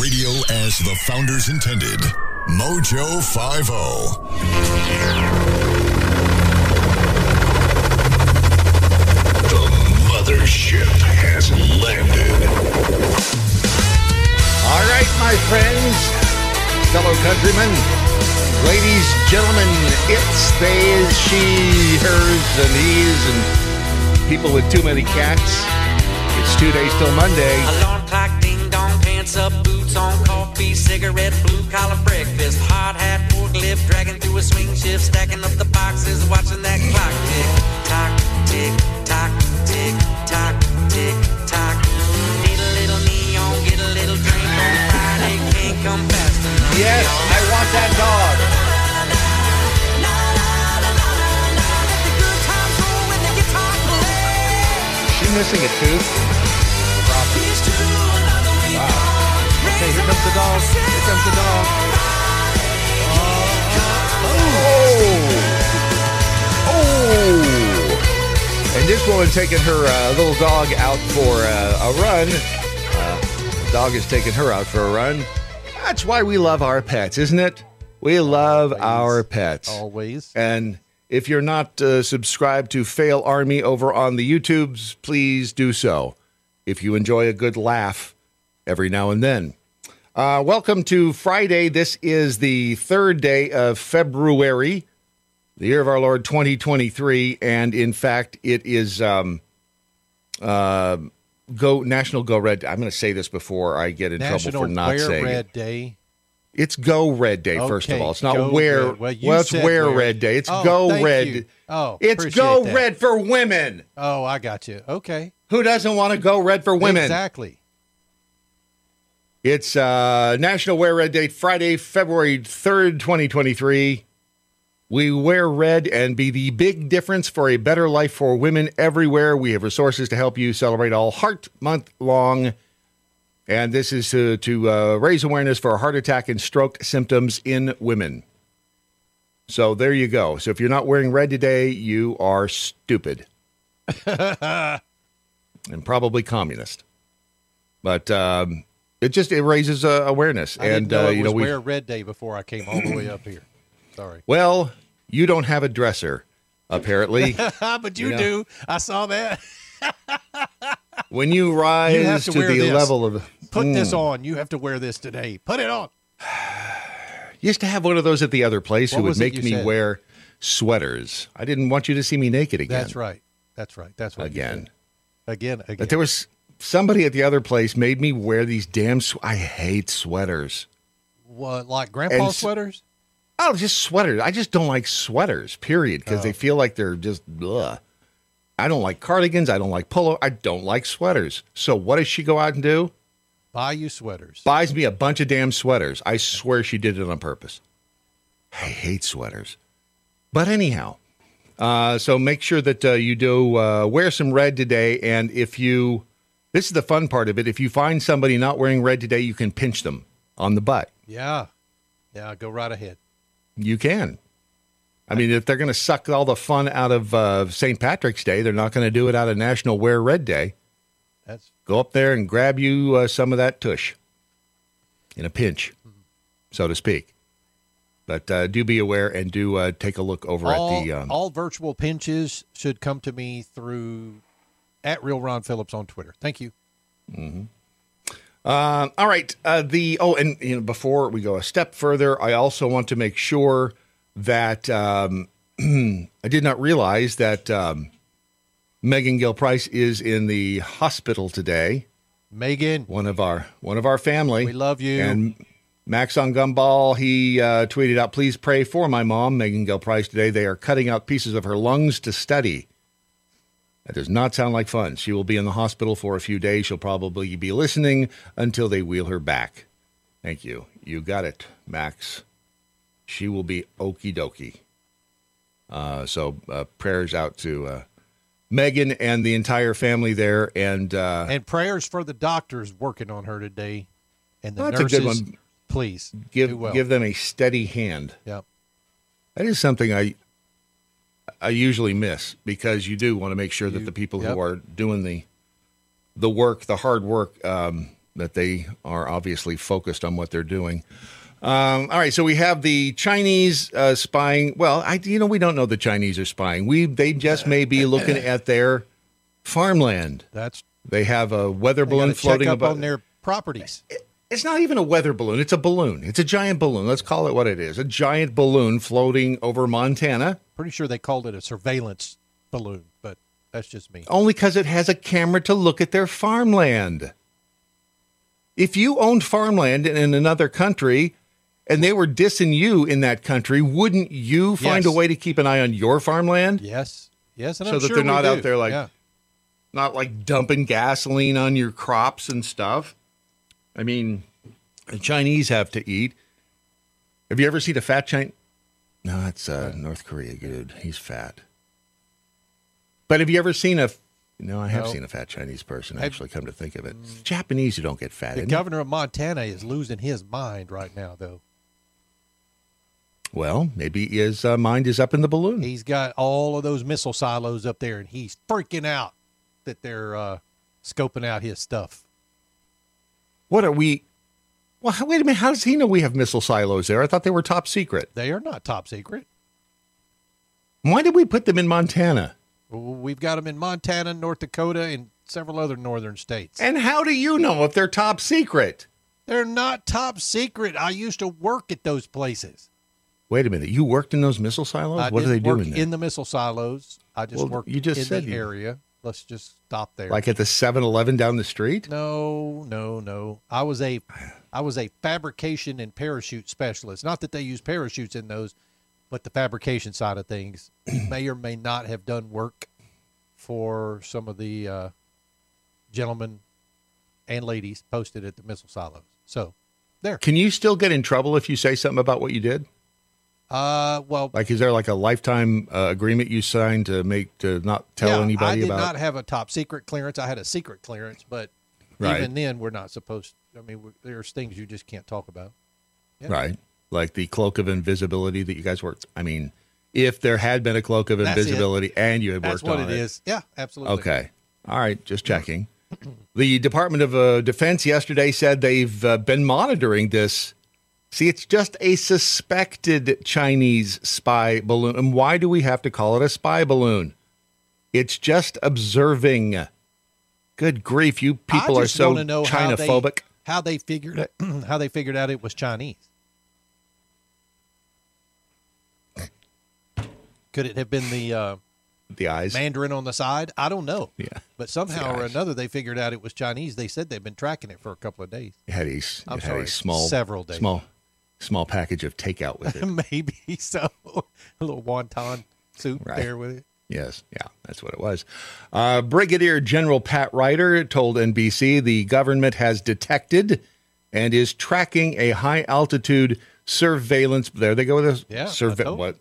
Radio as the founders intended. Mojo oh. 50. The mothership has landed. All right, my friends, fellow countrymen, ladies, gentlemen, it's theys, she, hers, and he's, and people with too many cats. It's two days till Monday. Alarm clock, ding dong, pants up, boots on, coffee, cigarette, blue collar breakfast, hard hat, forklift, dragging through a swing shift, stacking up the boxes, watching that clock tick tock, tick tock, tick tock, tick tock. Need a little neon, get a little drink on Friday, can't come fast enough. Yes, I want that dog. Is she missing a tooth? Okay, here comes the dog. Here comes the dog. Oh! Oh! And this woman taking her uh, little dog out for uh, a run. Uh, the dog is taking her out for a run. That's why we love our pets, isn't it? We love our pets. Always. And if you're not uh, subscribed to Fail Army over on the YouTubes, please do so. If you enjoy a good laugh every now and then. Uh, welcome to Friday. This is the third day of February, the year of our Lord 2023. And in fact, it is um, uh, Go National Go Red. I'm going to say this before I get in National trouble for not saying Red it. Day. It's Go Red Day, first of all. It's not Wear. Red. Well, you it's Wear. Red Day. It's Oh, Go thank Red. you. Oh, it's Go that. Red for women. Oh, I got you. Okay. Who doesn't want to go red for women? Exactly. It's uh, National Wear Red Day, Friday, February 3rd, 2023. We wear red and be the big difference for a better life for women everywhere. We have resources to help you celebrate all Heart Month long. And this is to, to uh, raise awareness for heart attack and stroke symptoms in women. So there you go. So if you're not wearing red today, you are stupid and probably communist. But um, it just it raises uh, awareness, I and know uh, you know we Wear Red Day before I came all the way up here. Sorry. well, you don't have a dresser, apparently. but you, You know. do. I saw that. when you rise You have to to, the this. level of Put this Hmm. on. You have to wear this today. Put it on. used to have one of those at the other place What who would make me said? wear sweaters. I didn't want you to see me naked again. That's right. That's right. That's what you Again. Again. Again. But there was somebody at the other place made me wear these damn. Sw- I hate sweaters. what, like grandpa And sweaters? Oh, just sweaters. I just don't like sweaters, period, because Oh. they feel like they're just ugh. I don't like cardigans. I don't like polo. I don't like sweaters. So what does she go out and do? Buy you sweaters. Buys me a bunch of damn sweaters. I swear she did it on purpose. I hate sweaters. But anyhow, uh, so make sure that uh, you do uh, wear some red today. And if you, this is the fun part of it, if you find somebody not wearing red today, you can pinch them on the butt. Yeah. Yeah. Go right ahead. You can. I mean, if they're going to suck all the fun out of uh, St. Patrick's Day, they're not going to do it out of National Wear Red Day. That's Go up there and grab you uh, some of that tush in a pinch, so to speak. But uh, do be aware and do uh, take a look over all, at the. Um, all virtual pinches should come to me through at real Ron Phillips on Twitter. Thank you. Um, all right. Uh, the oh, and you know, before we go a step further, I also want to make sure that um, I did not realize that um, Megan Gill Price is in the hospital today. Megan, One of our one of our family. we love you. And Max on Gumball, he uh, tweeted out, "Please pray for my mom, Megan Gill Price. Today they are cutting out pieces of her lungs to study." That does not sound like fun. She will be in the hospital for a few days. She'll probably be listening until they wheel her back. Thank you. You got it, Max. She will be okie dokie. Uh, so uh, prayers out to uh, Megan and the entire family there. And, uh, And prayers for the doctors working on her today, and the That's a nurses. good one. Please give well. give them a steady hand. Yep. That is something I I usually miss because you do want to make sure that You- the people yep. who are doing the the work, the hard work, um, that they are obviously focused on what they're doing. Um, all right, so we have the Chinese uh, spying. Well, I you know we don't know the Chinese are spying. We they just may be looking at their farmland. That's They have a weather balloon floating above. on their properties. It's not even a weather balloon. It's a balloon. It's a giant balloon. Let's call it what it is. A giant balloon floating over Montana. Pretty sure they called it a surveillance balloon, but that's just me. only because it has a camera to look at their farmland. If you owned farmland in another country and they were dissing you in that country, wouldn't you find Yes. a way to keep an eye on your farmland? Yes, yes, and So I'm that sure they're not do. out there like- Yeah. Not like dumping gasoline on your crops and stuff. I mean, the Chinese have to eat. Have you ever seen a fat Chinese? No, that's uh, North Korea, dude. He's fat. But have you ever seen a? No, I have No. seen a fat Chinese person. I- Actually, come to think of it, It's Japanese who don't get fat. The it? governor of Montana is losing his mind right now, though. Well, maybe his uh, mind is up in the balloon. He's got all of those missile silos up there, and he's freaking out that they're uh, scoping out his stuff. What are we? Well, wait a minute. How does he know we have missile silos there? I thought they were top secret. They are not top secret. Why did we put them in Montana? We've got them in Montana, North Dakota, and several other northern states. And how do you know if they're top secret? They're not top secret. I used to work at those places. Wait a minute. You worked in those missile silos? I what do they didn't do work in there? in the missile silos. I just Well, worked you just in said the you- area. Let's just stop there. like at the 7-Eleven down the street? no, no, no. I was a, I was a fabrication and parachute specialist. Not that they use parachutes in those, but the fabrication side of things. may or may not have done work for some of the uh, gentlemen and ladies posted at the missile silos. So, there. Can you still get in trouble if you say something about what you did? Uh, well, Like, is there like a lifetime uh, agreement you signed to make to not tell yeah, anybody I did about? not have a top secret clearance. I had a secret clearance, but Right. even then, we're not supposed. I mean, there's things you just can't talk about. Yeah. Right. Like the cloak of invisibility that you guys worked. I mean, if there had been a cloak of That's it. invisibility and you had That's worked on it is. Yeah, absolutely. Okay. All right. Just checking. The Department of uh, Defense yesterday said they've uh, been monitoring this. See, it's just a suspected Chinese spy balloon. And why do we have to call it a spy balloon? It's just observing. Good grief, you people are so wanna how they- How they figured it, how they figured out it was Chinese. Could it have been the uh, the eyes. Mandarin on the side? I don't know. Yeah. But somehow or eyes. another, they figured out it was Chinese. They said they've been tracking it for a couple of days. It had a, I'm it had a small, several days. small, small package of takeout with it. Maybe so. a little wonton soup Right. there with it. Yes, yeah, that's what it was. Uh, Brigadier General Pat Ryder told NBC the government has detected and is tracking a high altitude surveillance. There they go with this. Yeah, surve- what?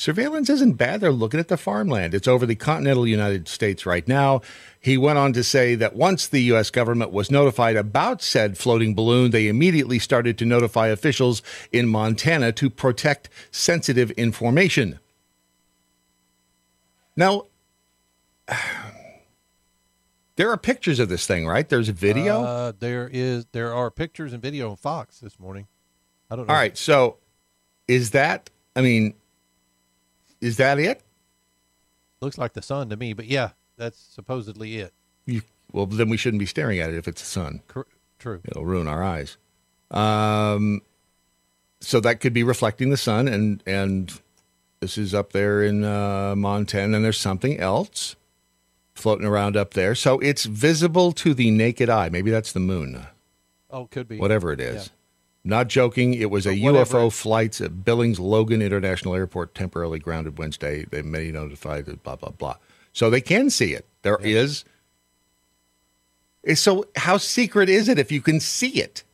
Surveillance isn't bad. They're looking at the farmland. It's over the continental United States right now. He went on to say that once the U.S. government was notified about said floating balloon, they immediately started to notify officials in Montana to protect sensitive information. Now, there are pictures of this thing, right? There's a video. Uh, there is there are pictures and video on Fox this morning. I don't know. All right. So, is that? I mean, is that it? Looks like the sun to me, but yeah, that's supposedly it. You, well, then we shouldn't be staring at it if it's the sun. Cor- true. It'll ruin our eyes. Um, so that could be reflecting the sun, and and this is up there in uh, Montana, and there's something else floating around up there. So it's visible to the naked eye. Maybe that's the moon. Oh, could be. whatever it is. Not joking. It was a UFO it- flight at Billings Logan International Airport temporarily grounded Wednesday. They may notify the blah blah blah. so they can see it. There is. So how secret is it if you can see it?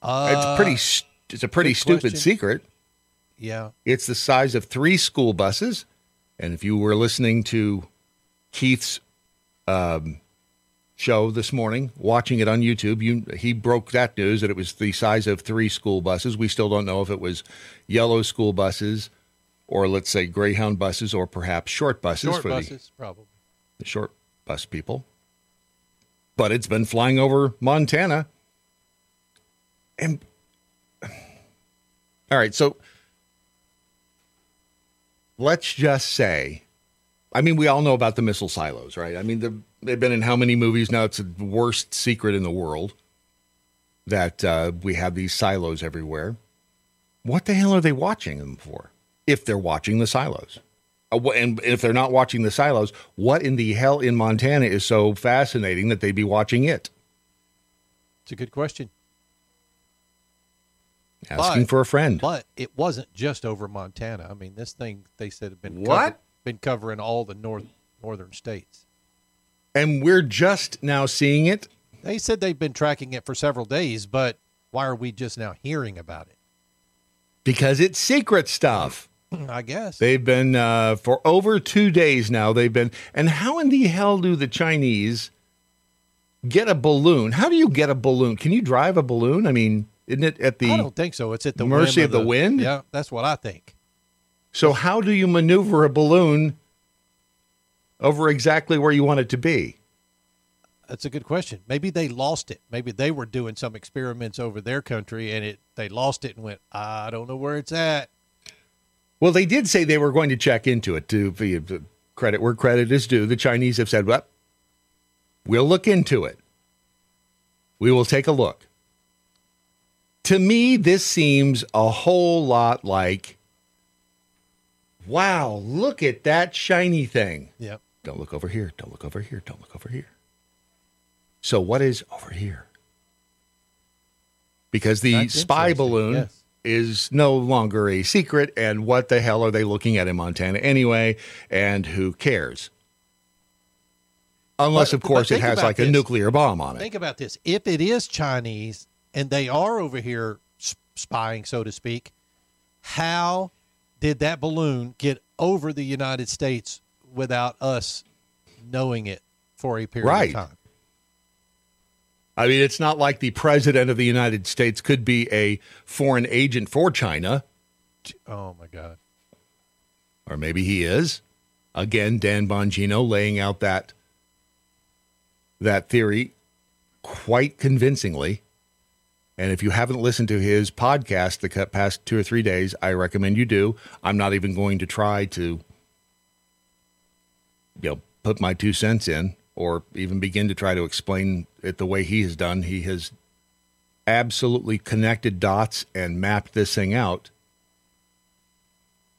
Uh, it's pretty. It's a pretty stupid question. secret. Yeah. It's the size of three school buses. And if you were listening to Keith's um, show this morning, watching it on YouTube, you he broke that news that it was the size of three school buses. We still don't know if it was yellow school buses or let's say Greyhound buses or perhaps short buses Short for buses, probably. The, the short bus people. But it's been flying over Montana. And all right, so let's just say, I mean, we all know about the missile silos, right? I mean, the, they've been in how many movies now? It's the worst secret in the world that uh, we have these silos everywhere. What the hell are they watching them for? If they're watching the silos. Uh, And if they're not watching the silos, what in the hell in Montana is so fascinating that they'd be watching it? It's a good question. Asking But- for a friend. But it wasn't just over Montana. I mean, this thing they said had been What? covered- been covering all the north northern states. And we're just now seeing it. They said they've been tracking it for several days, but why are we just now hearing about it? Because it's secret stuff. I guess. They've been uh, for over two days now. They've been, and how in the hell do the Chinese get a balloon? How do you get a balloon? Can you drive a balloon? I mean, isn't it at the. I the? don't think so. It's at the mercy whim of the wind? Yeah, that's what I think. So how do you maneuver a balloon over exactly where you want it to be? That's a good question. Maybe they lost it. Maybe they were doing some experiments over their country and it they lost it and went, I don't know where it's at. Well, they did say they were going to check into it. To credit where credit is due, the Chinese have said, "Well, we'll look into it. We will take a look." To me, this seems a whole lot like, "Wow, look at that shiny thing." Yep. Don't look over here. Don't look over here. Don't look over here. So, what is over here? Because the That's spy balloon yes. is no longer a secret. And what the hell are they looking at in Montana anyway? And who cares? Unless, But- of course, it has like a nuclear bomb on it. Think about this. If it is Chinese and they are over here spying, so to speak, how did that balloon get over the United States without us knowing it for a period Right. of time? I mean, it's not like the president of the United States could be a foreign agent for China. Oh my God. or maybe he is. Again, Dan Bongino laying out that that theory quite convincingly. And if you haven't listened to his podcast the past two or three days, I recommend you do. I'm not even going to try to you know put my two cents in or even begin to try to explain it the way he has done. He has absolutely connected dots and mapped this thing out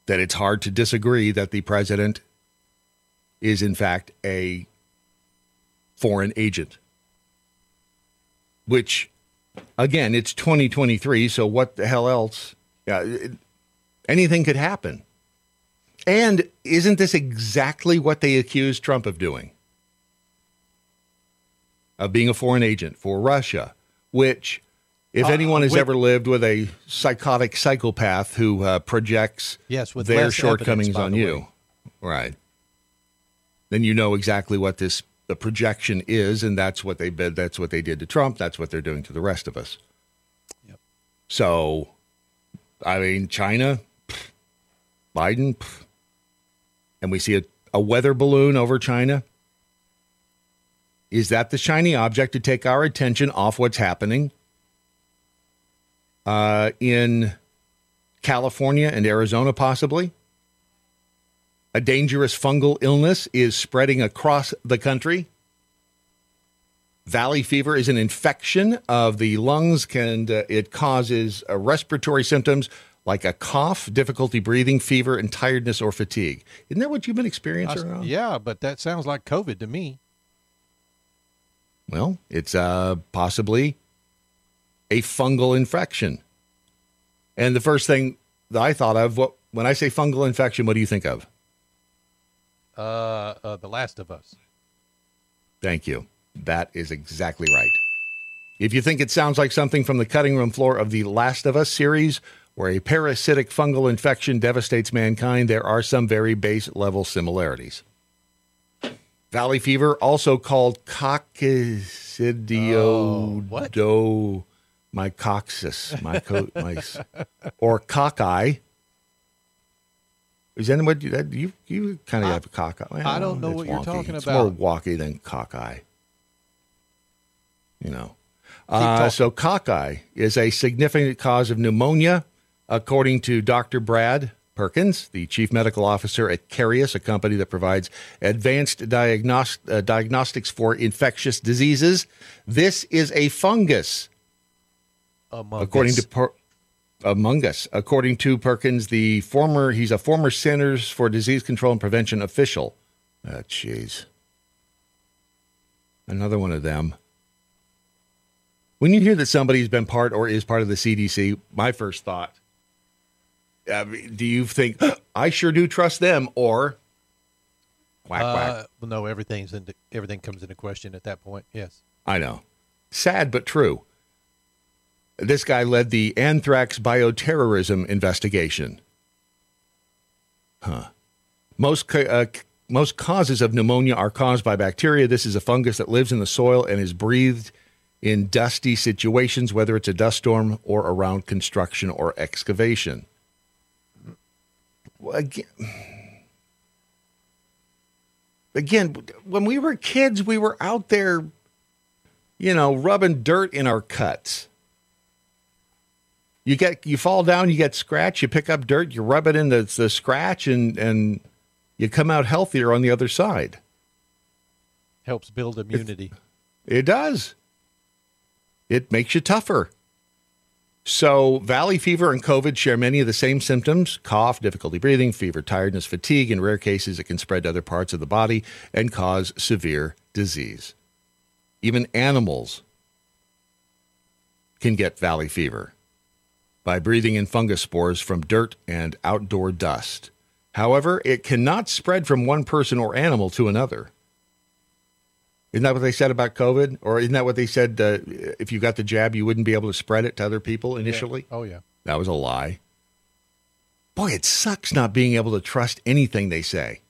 that it's hard to disagree that the president is in fact a foreign agent which again it's 2023 so what the hell else yeah it- anything could happen and isn't this exactly what they accused Trump of doing of being a foreign agent for Russia which if Uh, anyone has with- ever lived with a psychotic psychopath who uh, projects Yes, with their shortcomings evidence, on the you, way. right? Then you know exactly what this the projection is, and that's what they did. That's what they did to Trump. That's what they're doing to the rest of us. Yep. So, I mean, China, Biden, and we see a, a weather balloon over China. Is that the shiny object to take our attention off what's happening uh, in California and Arizona, possibly? A dangerous fungal illness is spreading across the country. Valley fever is an infection of the lungs, and uh, it causes uh, respiratory symptoms like a cough, difficulty breathing, fever, and tiredness or fatigue. Isn't that what you've been experiencing? Ron? yeah, but that sounds like COVID to me. Well, it's uh, possibly a fungal infection. And the first thing that I thought of, what when I say fungal infection, what do you think of? Uh, uh, The Last of Us. Thank you. That is exactly right. If you think it sounds like something from the cutting room floor of the Last of Us series, where a parasitic fungal infection devastates mankind, there are some very base level similarities. Valley fever, also called Oh, what? coccidioidomycosis, my co- my, or cockeye. Is anybody that you you kind of have a cockeye? Well, I don't know it's what you're wonky. talking It's about. more walky than cockeye. You know. Uh, talking. so cockeye is a significant cause of pneumonia, according to Dr. Brad Perkins, the chief medical officer at Karius, a company that provides advanced diagnos- uh, diagnostics for infectious diseases. This is a fungus Among according Us. to per- among us according to perkins the former he's a former centers for disease control and prevention official oh jeez another one of them when you hear that somebody's been part or is part of the cdc my first thought uh, do you think i sure do trust them or whack whack Uh, well, no, everything's into, everything comes into question at that point. Yes. I know. Sad but true. This guy led the anthrax bioterrorism investigation. Huh. Most ca- uh, most causes of pneumonia are caused by bacteria. This is a fungus that lives in the soil and is breathed in dusty situations, whether it's a dust storm or around construction or excavation. Again, again, when we were kids, we were out there you know, rubbing dirt in our cuts. You get you fall down, you get scratched, you pick up dirt, you rub it in the, the scratch, and and you come out healthier on the other side. Helps build immunity. It does. It makes you tougher. So, valley fever and COVID share many of the same symptoms cough, difficulty breathing, fever, tiredness, fatigue. In rare cases, it can spread to other parts of the body and cause severe disease. Even animals can get valley fever by breathing in fungus spores from dirt and outdoor dust. However, it cannot spread from one person or animal to another. Isn't that what they said about COVID? Or isn't that what they said? Uh, if you got the jab, you wouldn't be able to spread it to other people initially? Oh yeah. That was a lie. Boy, it sucks not being able to trust anything they say.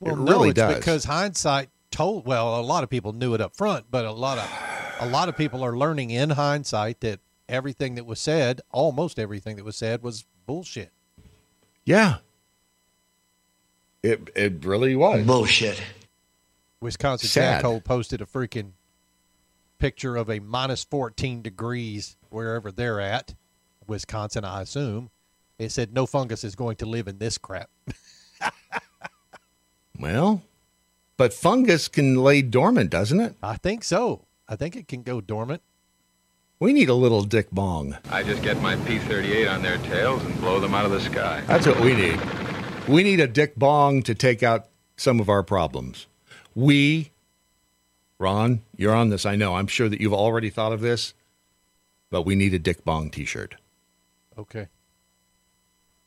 Well, It no, really it's does. because hindsight told. Well, a lot of people knew it up front, but a lot of a lot of people are learning in hindsight that everything that was said, almost everything that was said, was bullshit. Yeah. It, it really was. Bullshit. Wisconsin Sad. Jackhole posted a freaking picture of a minus 14 degrees wherever they're at, Wisconsin, I assume. It said no fungus is going to live in this crap. Well, but fungus can lay dormant, doesn't it? I think so. I think it can go dormant. We need a little Dick Bong. I just get my P-38 on their tails and blow them out of the sky. That's what we need. We need a Dick Bong to take out some of our problems. We, Ron, you're on this. I know. I'm sure that you've already thought of this, but we need a Dick Bong t shirt. Okay.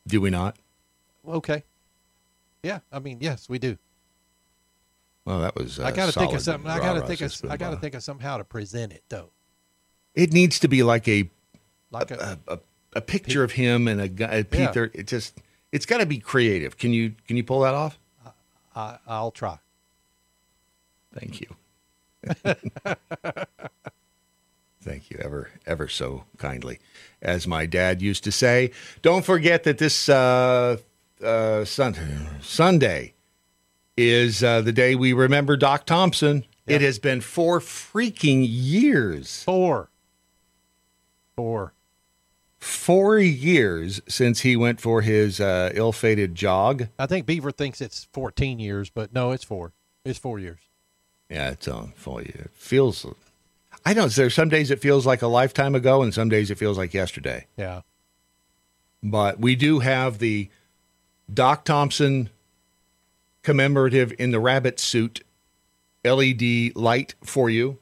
Do we not? Okay. Yeah, I mean, yes, we do. Well, that was. Uh, I got to think of something. I got to think of. I got to think of somehow to present it though. It needs to be like a Like a, a, a, a picture of him and a guy. A Peter. It just. It's got to be creative. Can you can you pull that off? I, I'll try. Thank you. Thank you ever, ever so kindly. As my dad used to say, don't forget that this uh, uh, sun- Sunday is uh, the day we remember Doc Thompson. It has been four freaking years. Four. Four. Four years since he went for his uh, ill fated jog. I think Beaver thinks it's 14 years, but no, it's four. It's four years. Yeah, it's on full year. It feels. I know there's some days it feels like a lifetime ago, and some days it feels like yesterday. Yeah. but we do have the Doc Thompson commemorative in the rabbit suit LED light for you.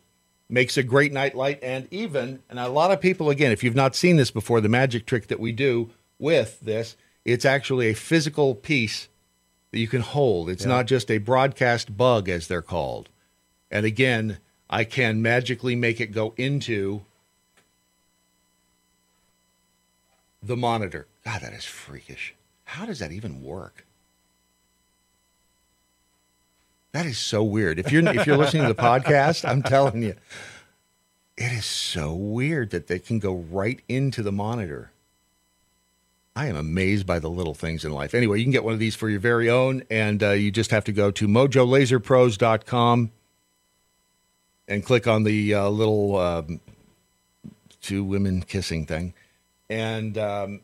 Makes a great night light, and even and a lot of people again, if you've not seen this before, the magic trick that we do with this, it's actually a physical piece that you can hold. It's not just a broadcast bug, as they're called. And again, I can magically make it go into the monitor. God, that is freakish. How does that even work? That is so weird. If you're if you're listening to the podcast, I'm telling you, it is so weird that they can go right into the monitor. I am amazed by the little things in life. Anyway, you can get one of these for your very own, and uh, you just have to go to mojolaserpros.com and click on the uh, little um, two women kissing thing, and um,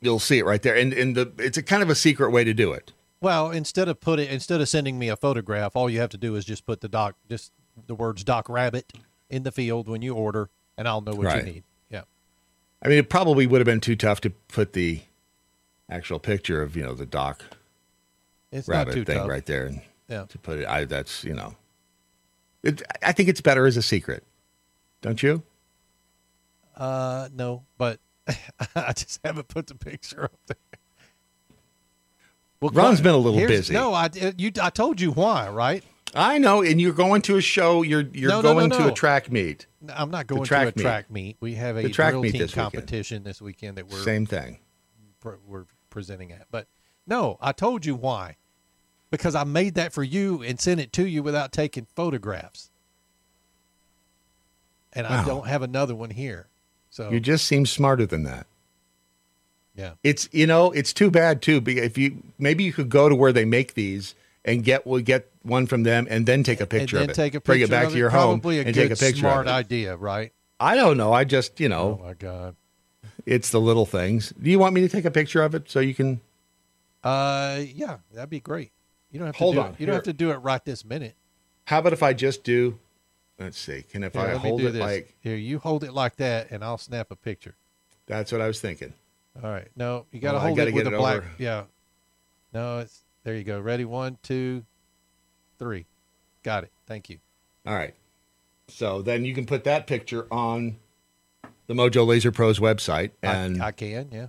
you'll see it right there. And, and the, it's a kind of a secret way to do it. Well, instead of put it, instead of sending me a photograph, all you have to do is just put the doc, just the words "Doc Rabbit" in the field when you order, and I'll know what Right. you need. Yeah. I mean, it probably would have been too tough to put the actual picture of you know the doc It's rabbit not too thing tough. right there, and Yeah. to put it. I that's you know, it, I think it's better as a secret, don't you? Uh, no, but I just haven't put the picture up there. Well, Ron's been a little busy. No, I you I told you why, right? I know, and you're going to a show. You're you're No, no, no, going to a track meet. I'm not going track to a meet. track meet. We have a The track meet team this weekend. competition this weekend that we're Same thing. pre- we're presenting at. But no, I told you why. Because I made that for you and sent it to you without taking photographs. And I don't have another one here. So You just seem smarter than that. yeah. It's you know it's too bad too. If you maybe you could go to where they make these and get will get one from them and then take a picture and then of it. take a picture bring it back to your home Probably a and good, take a picture smart idea, right? I don't know. I just you know Oh my god. it's the little things. Do you want me to take a picture of it so you can? Uh, yeah, that'd be great. You don't have Hold to do on, it. You don't have to do it right this minute. How about if I just do? Let's see. Can if Here, I hold it this. like here, you hold it like that, and I'll snap a picture. that's what I was thinking. All right. No, you got to oh, Well, hold it with a black. over. Yeah. No, it's there. You go. Ready? One, two, three. Got it. Thank you. All right. So then you can put that picture on the Mojo Laser Pros website, and I, I can. Yeah.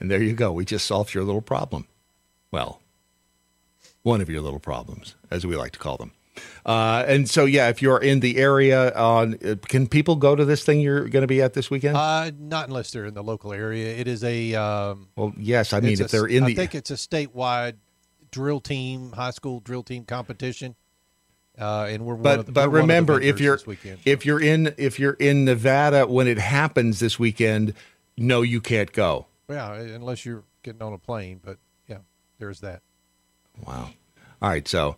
and there you go. We just solved your little problem. Well, one of your little problems, as we like to call them. Uh, and so, yeah, if you're in the area, on uh, can people go to this thing you're going to be at this weekend? Uh, not unless they're in the local area. It is a. Um, well, yes. I mean, if a- they're in I the, think it's a statewide drill team, high school drill team competition. Uh, and we're one but of the, but we're one of the remember, if you're this weekend. if you're in if you're in Nevada when it happens this weekend, no, you can't go. yeah, unless you're getting on a plane, but yeah, there's that. Wow. All right. So,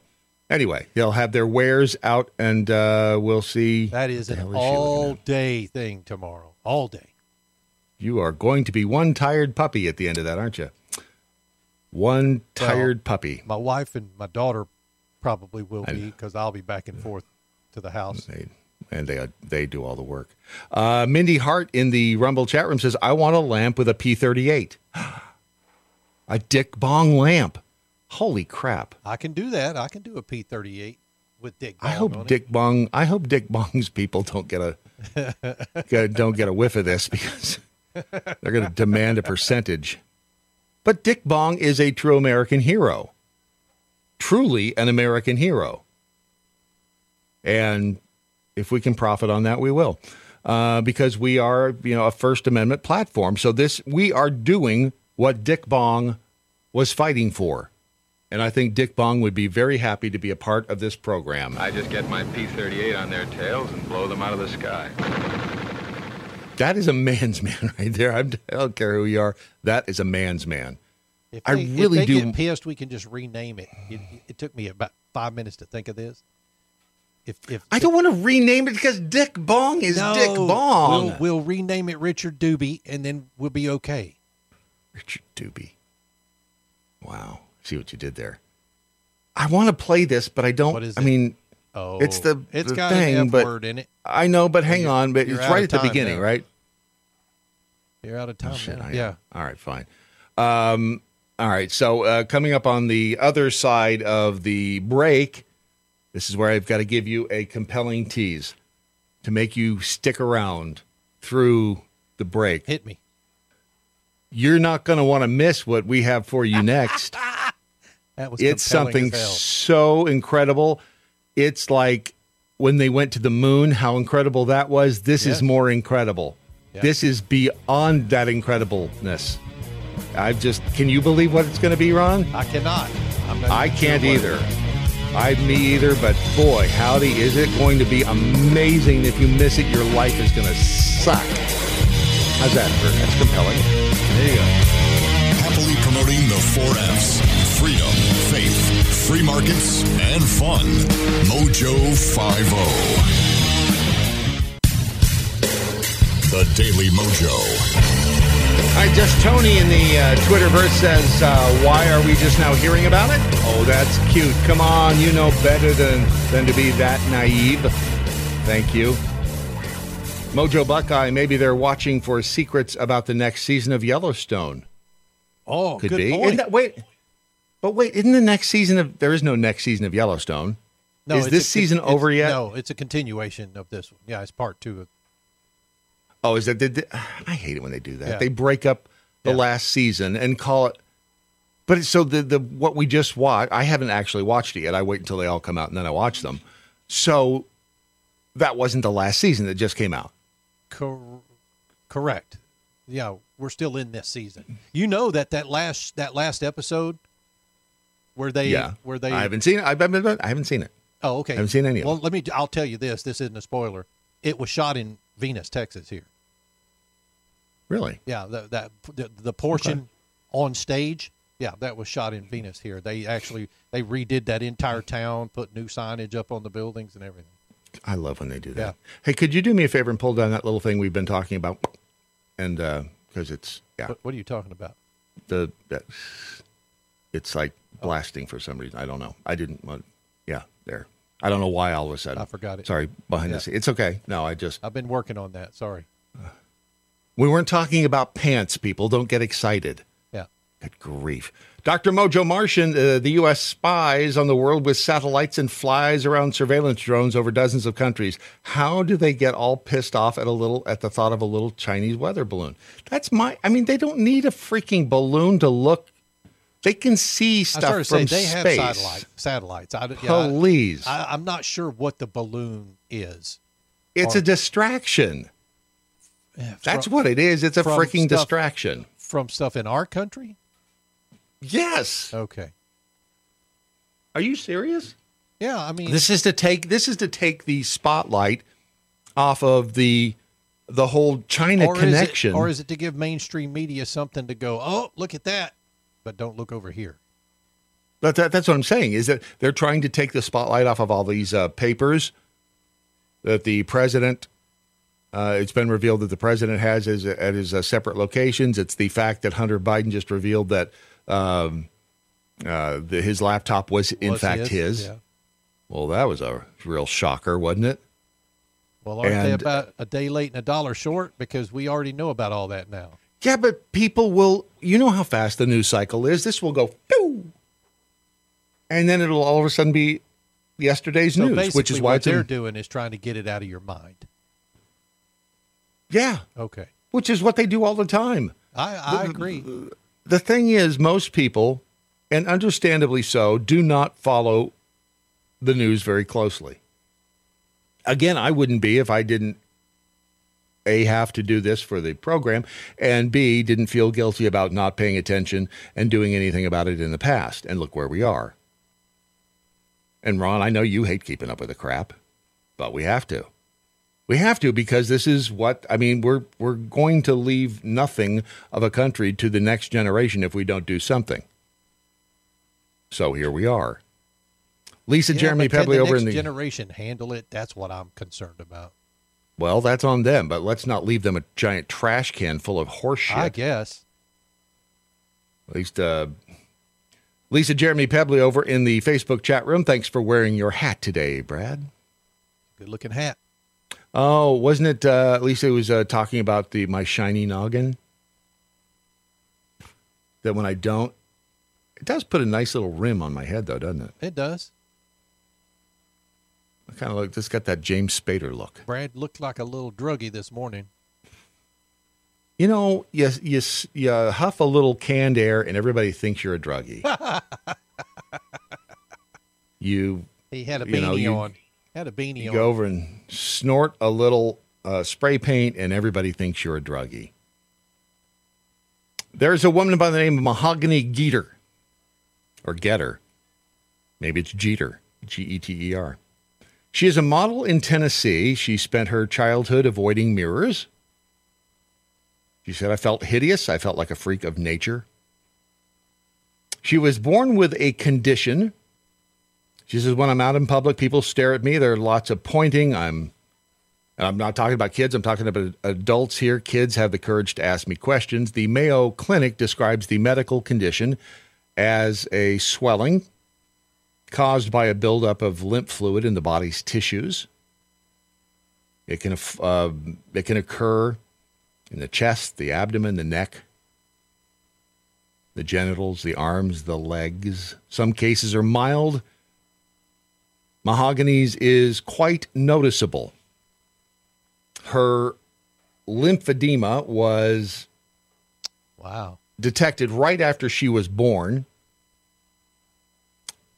anyway, they'll have their wares out, and uh, we'll see. That is an is all day thing tomorrow. All day. You are going to be one tired puppy at the end of that, aren't you? One tired puppy. My wife and my daughter probably will be because I'll be back and forth to the house. They, and they they do all the work. Uh, Mindy Hart in the Rumble chat room says, "I want a lamp with a P38, a Dick Bong lamp. Holy crap! I can do that. I can do a P38 with Dick. I Bong hope on it. Dick Bong. I hope Dick Bong's people don't get a get, don't get a whiff of this because they're going to demand a percentage. But Dick Bong is a true American hero, truly an American hero, and if we can profit on that, we will, uh, because we are you know a First Amendment platform. So this we are doing what Dick Bong was fighting for. And I think Dick Bong would be very happy to be a part of this program. I just get my P-38 on their tails and blow them out of the sky. That is a man's man right there. I'm, I don't care who you are. That is a man's man. If I really if they do- Get pissed. We can just rename it. it. It took me about five minutes to think of this. If if I don't want to rename it because Dick Bong is no, Dick Bong. We'll, we'll rename it Richard Doobie, and then we'll be okay. Richard Doobie. Wow. See what you did there. I want to play this, but I don't. What is I it? mean, Oh, It's the- it's the got thing, an F but- word in it. I know, but hang you're- on. But you're it's right at the beginning, now. right? You're out of time. Oh, shit. Yeah. All right, fine. Um, all right. So uh, coming up on the other side of the break, this is where I've got to give you a compelling tease to make you stick around through the break. Hit me. You're not going to want to miss what we have for you next. That was it's something so incredible. It's like when they went to the moon, how incredible that was. This Yes. is more incredible. Yeah. This is beyond that incredibleness. I just can you believe what it's going to be, Ron? I cannot. I'm I can't sure either. I me either, but boy, howdy, is it going to be amazing. If you miss it, your life is going to suck. How's that? That's compelling. There you go. Happily promoting the four F's freedom, faith, free markets, and fun. Mojo oh. 50. The Daily Mojo. All right, just Tony in the uh, Twitterverse says, uh, "Why are we just now hearing about it?" Oh, that's cute. Come on, you know better than than to be that naive. Thank you, Mojo Buckeye. Maybe they're watching for secrets about the next season of Yellowstone. Oh, Could good be. point. That- wait, but wait, isn't the next season of? There is no next season of Yellowstone. no, is this a- season over yet? No, it's a continuation of this one. Yeah, it's part two of. Oh, is that? Did, I hate it when they do that. Yeah. They break up the Yeah. last season and call it. But so the the what we just watched, I haven't actually watched it yet. I wait until they all come out and then I watch them. So that wasn't the last season that just came out. Cor- correct. Yeah, we're still in this season. You know that that last that last episode where they yeah, Were they I haven't seen it. I, I, haven't seen it. oh okay I haven't seen any of well let me I'll tell you this this isn't a spoiler it was shot in Venus Texas here Really? yeah the, that the, the portion on stage yeah that was shot in Venus here they actually they redid that entire town put new signage up on the buildings and everything I love when they do that. Yeah. Hey, could you do me a favor and pull down that little thing we've been talking about? And uh, because it's yeah, what, what are you talking about the that it's like blasting for some reason. I don't know. I didn't. want yeah, there. I don't know why all of a sudden. I forgot it. Sorry, behind Yeah. the scenes. It's okay. No, I just I've been working on that sorry we weren't talking about pants. People don't get excited. yeah Good grief. Dr. Mojo Martian, uh, the U.S. spies on the world with satellites and flies around surveillance drones over dozens of countries. How do they get all pissed off at a little at the thought of a little Chinese weather balloon? That's my. I mean, they don't need a freaking balloon to look. They can see I stuff started from say they have space. satellite, satellites. I, yeah, I- Please, I, I'm not sure what the balloon is. it's or- a distraction. Yeah, That's from, what it is. It's a freaking stuff- distraction. from stuff in our country. Yes. Okay. Are you serious? Yeah, I mean, This is to take this is to take the spotlight off of the the whole China or connection. Is it, or is it to give mainstream media something to go? Oh, look at that, but don't look over here. But that, that's what I'm saying is that they're trying to take the spotlight off of all these uh, papers that the president. Uh, it's been revealed that the president has his, at his uh, separate locations. It's the fact that Hunter Biden just revealed that um, uh, the, his laptop was in Was fact his. Yeah. Well, that was a real shocker, wasn't it? Well, aren't they about a day late and a dollar short? Because we already know about all that now. Yeah, but people will. You know how fast the news cycle is. This will go, pew, and then it'll all of a sudden be yesterday's So news, which is why what they're in, doing is trying to get it out of your mind. yeah, Okay, which is what they do all the time. I, I agree. The thing is, most people, and understandably so, do not follow the news very closely. Again, I wouldn't be if I didn't a have to do this for the program and b didn't feel guilty about not paying attention and doing anything about it in the past and look where we are and ron i know you hate keeping up with the crap but we have to we have to because this is what i mean we're we're going to leave nothing of a country to the next generation if we don't do something so here we are lisa Yeah, jeremy pebley over in the next generation handle it. That's what I'm concerned about. Well that's on them but let's not leave them a giant trash can full of horse shit I guess. At least uh, Lisa Jeremy Pebley over in the Facebook chat room. Thanks for wearing your hat today, Brad. Good looking hat. Oh, wasn't it? Uh, Lisa was uh, talking about the my shiny noggin. That when I don't, it does put a nice little rim on my head, though, doesn't it? It does. I kind of look. It's got that James Spader look. Brad looked like a little druggy this morning. You know, you, you, you huff a little canned air, and everybody thinks you're a druggie. You He had a You beanie know, you- on. Had a beanie you on. go over and snort a little uh, spray paint, and everybody thinks you're a druggie. There's a woman by the name of Mahogany Geeter or Getter. Maybe it's Jeter, G E T E R. She is a model in Tennessee. She spent her childhood avoiding mirrors. She said, I felt hideous. I felt like a freak of nature. She was born with a condition. She says, when I'm out in public, people stare at me. There are lots of pointing. I'm and I'm not talking about kids, I'm talking about adults here. Kids have the courage to ask me questions. The Mayo Clinic describes the medical condition as a swelling caused by a buildup of lymph fluid in the body's tissues. It can, uh, it can occur in the chest, the abdomen, the neck, the genitals, the arms, the legs. Some cases are mild. Mahogany's is quite noticeable her lymphedema was wow. detected right after she was born.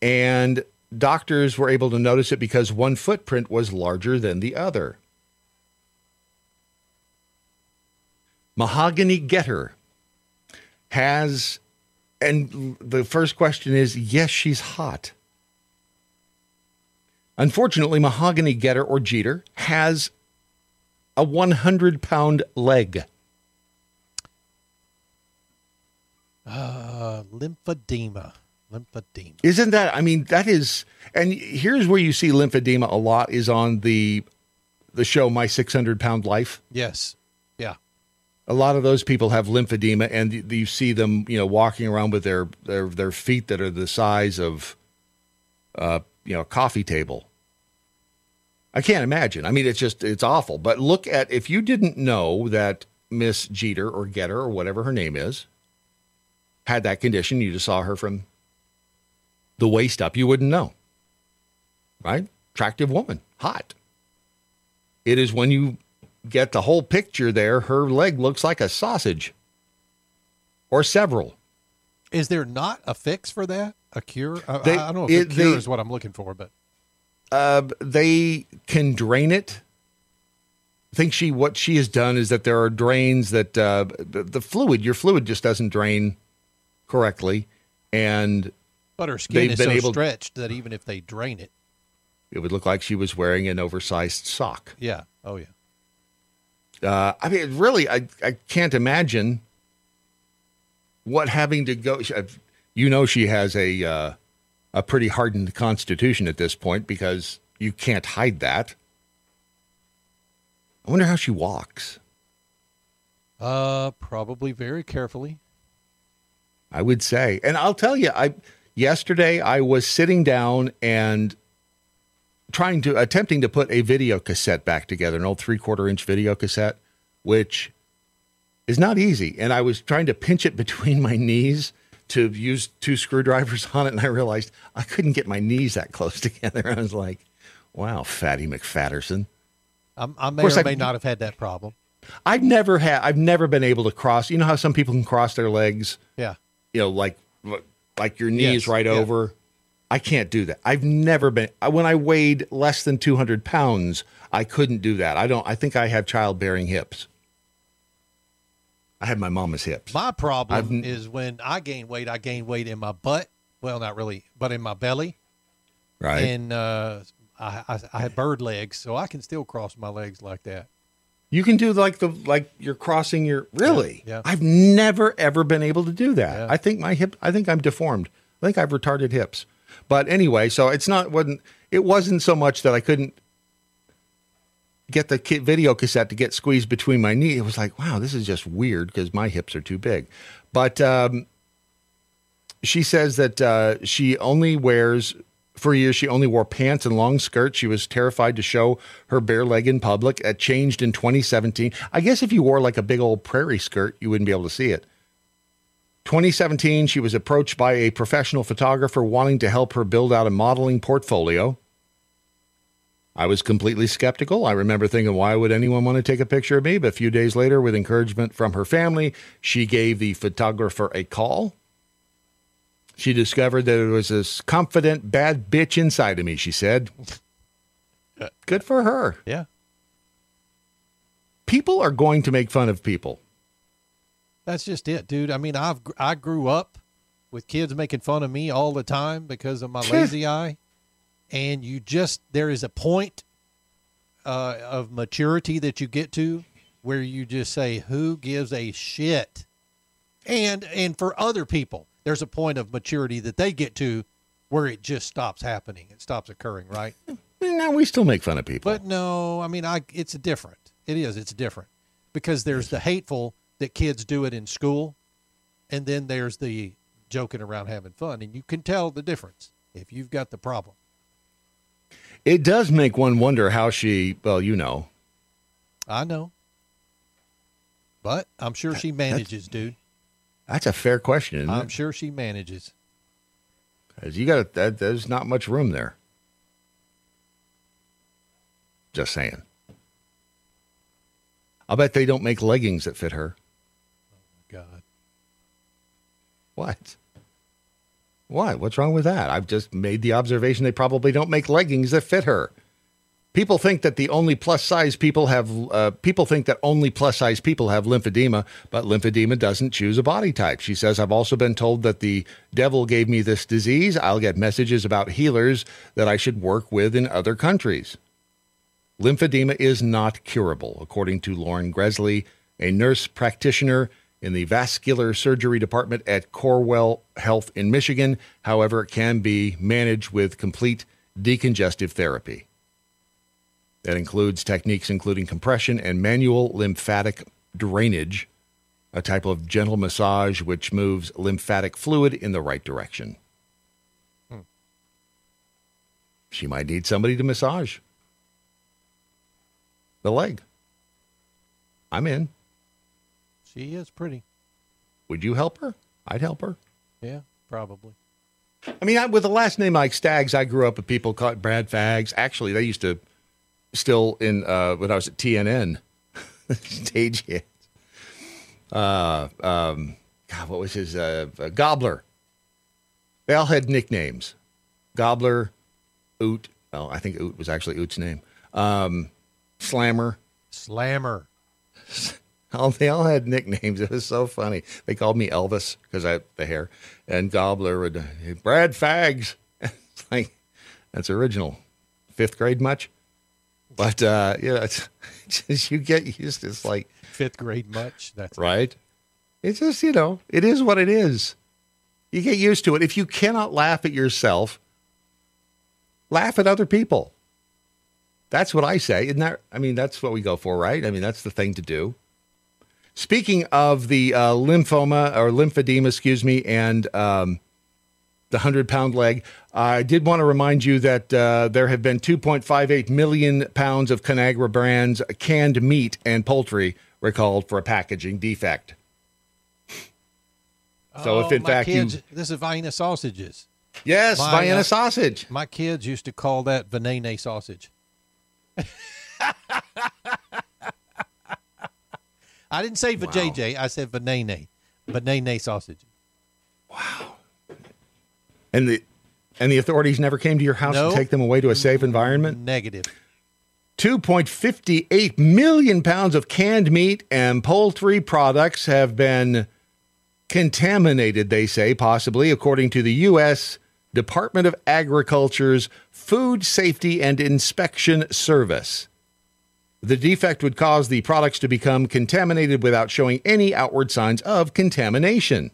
And doctors were able to notice it because one footprint was larger than the other. Mahogany Getter has, and the first question is yes, she's hot. Unfortunately, Mahogany Getter or Jeter has a 100 pound leg. Uh, lymphedema. Lymphedema. Isn't that? I mean, that is. And here's where you see lymphedema a lot is on the the show My 600 Pound Life. Yes. Yeah. A lot of those people have lymphedema, and you- you see them, you know, walking around with their their their feet that are the size of, uh, you know, a coffee table. I can't imagine. I mean, it's just it's awful. But look at if you didn't know that Miss Jeter or Getter or whatever her name is had that condition, you just saw her from the waist up, you wouldn't know. Right? Attractive woman, hot. It is when you get the whole picture there, her leg looks like a sausage or several. Is there not a fix for that? A cure? I, They- I don't know if it- a cure they- is what I'm looking for, but Uh, they can drain it. I think she what she has done is that there are drains that uh, the, the fluid, your fluid just doesn't drain correctly, and but her skin is so able- stretched that even if they drain it, it would look like she was wearing an oversized sock. yeah. Oh yeah. Uh, I mean, really, I I can't imagine what having to go. You know, she has a uh, a pretty hardened constitution at this point because you can't hide that. I wonder how she walks. Uh, probably very carefully. I would say, and I'll tell you, I yesterday I was sitting down and trying to attempting to put a video cassette back together, an old three quarter inch video cassette, which is not easy. And I was trying to pinch it between my knees to use two screwdrivers on it, and I realized I couldn't get my knees that close together. I was like, "Wow, Fatty McFatterson." I'm, I may or I- may not have had that problem. I've never had. I've never been able to cross. You know how some people can cross their legs Yeah. you know, like like your knees Yes, right yeah. over. I can't do that. I've never been when I weighed less than 200 pounds. I couldn't do that. I don't. I think I have childbearing hips. I have my mama's hips. My problem I've- is when I gain weight, I gain weight in my butt. Well, not really, but in my belly. right. And uh, I, I, I have bird legs, so I can still cross my legs like that. You can do like the like you're crossing your really. Yeah, yeah. I've never ever been able to do that. Yeah. I think my hip. I think I'm deformed. I think I've retarded hips. But anyway, so it's not wasn't it wasn't so much that I couldn't get the video cassette to get squeezed between my knee. It was like, wow, this is just weird because my hips are too big. But um, she says that uh, she only wears for years. She only wore pants and long skirts. She was terrified to show her bare leg in public. It changed in 2017. I guess if you wore like a big old prairie skirt, you wouldn't be able to see it. 2017, she was approached by a professional photographer wanting to help her build out a modeling portfolio. I was completely skeptical. I remember thinking, why would anyone want to take a picture of me? But a few days later, with encouragement from her family, she gave the photographer a call. She discovered that there was this confident bad bitch inside of me, she said. Good for her. Yeah. People are going to make fun of people. That's just it, dude. I mean, I've I grew up with kids making fun of me all the time because of my lazy eye, and you just there is a point uh, of maturity that you get to where you just say, "Who gives a shit?" And and for other people, there's a point of maturity that they get to where it just stops happening. It stops occurring, right? No, we still make fun of people. But no, I mean, I it's different. It is. It's different because there's the hateful that kids do it in school, and then there's the joking around having fun, and you can tell the difference if you've got the problem. it does make one wonder how she, well, you know, I know, but I'm sure she manages, dude. That's a fair question. Isn't I'm it? sure she manages. 'Cause you got that. There's not much room there. Just saying. I'll bet they don't make leggings that fit her. Oh my God, What? What? What's wrong with that? I've just made the observation they probably don't make leggings that fit her. People think that the only plus size people have uh, people think that only plus size people have lymphedema, but lymphedema doesn't choose a body type. She says I've also been told that the devil gave me this disease. I'll get messages about healers that I should work with in other countries. Lymphedema is not curable, according to Lauren Gresley, a nurse practitioner in the vascular surgery department at Corewell Health in Michigan. However, it can be managed with complete decongestive therapy. That includes techniques including compression and manual lymphatic drainage, a type of gentle massage which moves lymphatic fluid in the right direction. Hmm. She might need somebody to massage the leg. I'm in. she is pretty. Would you help her? I'd help her. Yeah, probably. I mean, I, with the last name like Staggs, I grew up with people called Brad Fags. Actually, they used to still in uh, when I was at TNN stage hits. Uh, um, God, what was his uh, uh, Gobbler? They all had nicknames. Gobbler, Oot. Well, I think Oot was actually Oot's name. Um, Slammer. Slammer. All, they all had nicknames. It was so funny. They called me Elvis because I had the hair, and Gobbler and uh, Brad Fags. It's like that's original. Fifth grade much, but uh, yeah, it's, it's just, you get used. to It's like Fifth grade much. That's right. It's just you know, it is what it is. You get used to it. If you cannot laugh at yourself, laugh at other people. That's what I say. Isn't that? I mean, that's what we go for, right? I mean, that's the thing to do. Speaking of the uh, lymphoma or lymphedema, excuse me, and um, the 100 pound leg, I did want to remind you that uh, there have been 2.58 million pounds of Conagra brands canned meat and poultry recalled for a packaging defect. So, if Oh, in my fact kids, you. this is Vienna sausages. Yes, my, Vienna uh, sausage. My kids used to call that venene sausage. I didn't say vajayjay. I said venene. Venene sausage. And the. And the authorities never came to your house No. to take them away to a safe environment? Negative. 2.58 million pounds of canned meat and poultry products have been contaminated, they say, possibly, according to the U.S. Department of Agriculture's Food Safety and Inspection Service. The defect would cause the products to become contaminated without showing any outward signs of contamination.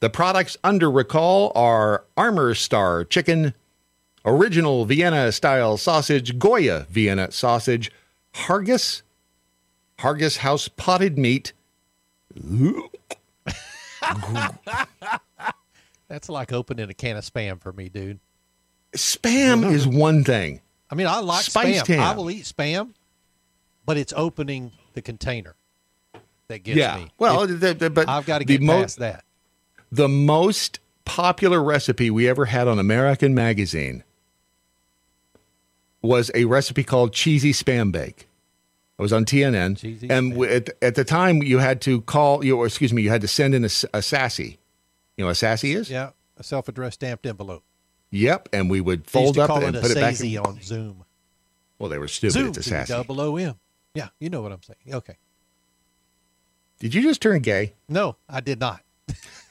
The products under recall are Armour Star chicken, original Vienna style sausage, Goya Vienna sausage, Hargis, Hargis house potted meat, That's like opening a can of spam for me, dude. spam is one thing. I mean, I like spam. I will eat spam, but it's opening the container that gets yeah. me. Well, the, the- but I've got to get mo- past that. The most popular recipe we ever had on American Magazine was a recipe called cheesy spam bake. It was on TNN, Cheesy and w- at, at the time you had to call you, or excuse me, you had to send in a sassy You know what a sassy is? Yeah, a self-addressed stamped envelope. Yep. And we would fold up and put it back. In, on Zoom. well, they were stupid. Zoom it's a sassy. double O M. Yeah, you know what I'm saying. Okay. Did you just turn gay? No, I did not.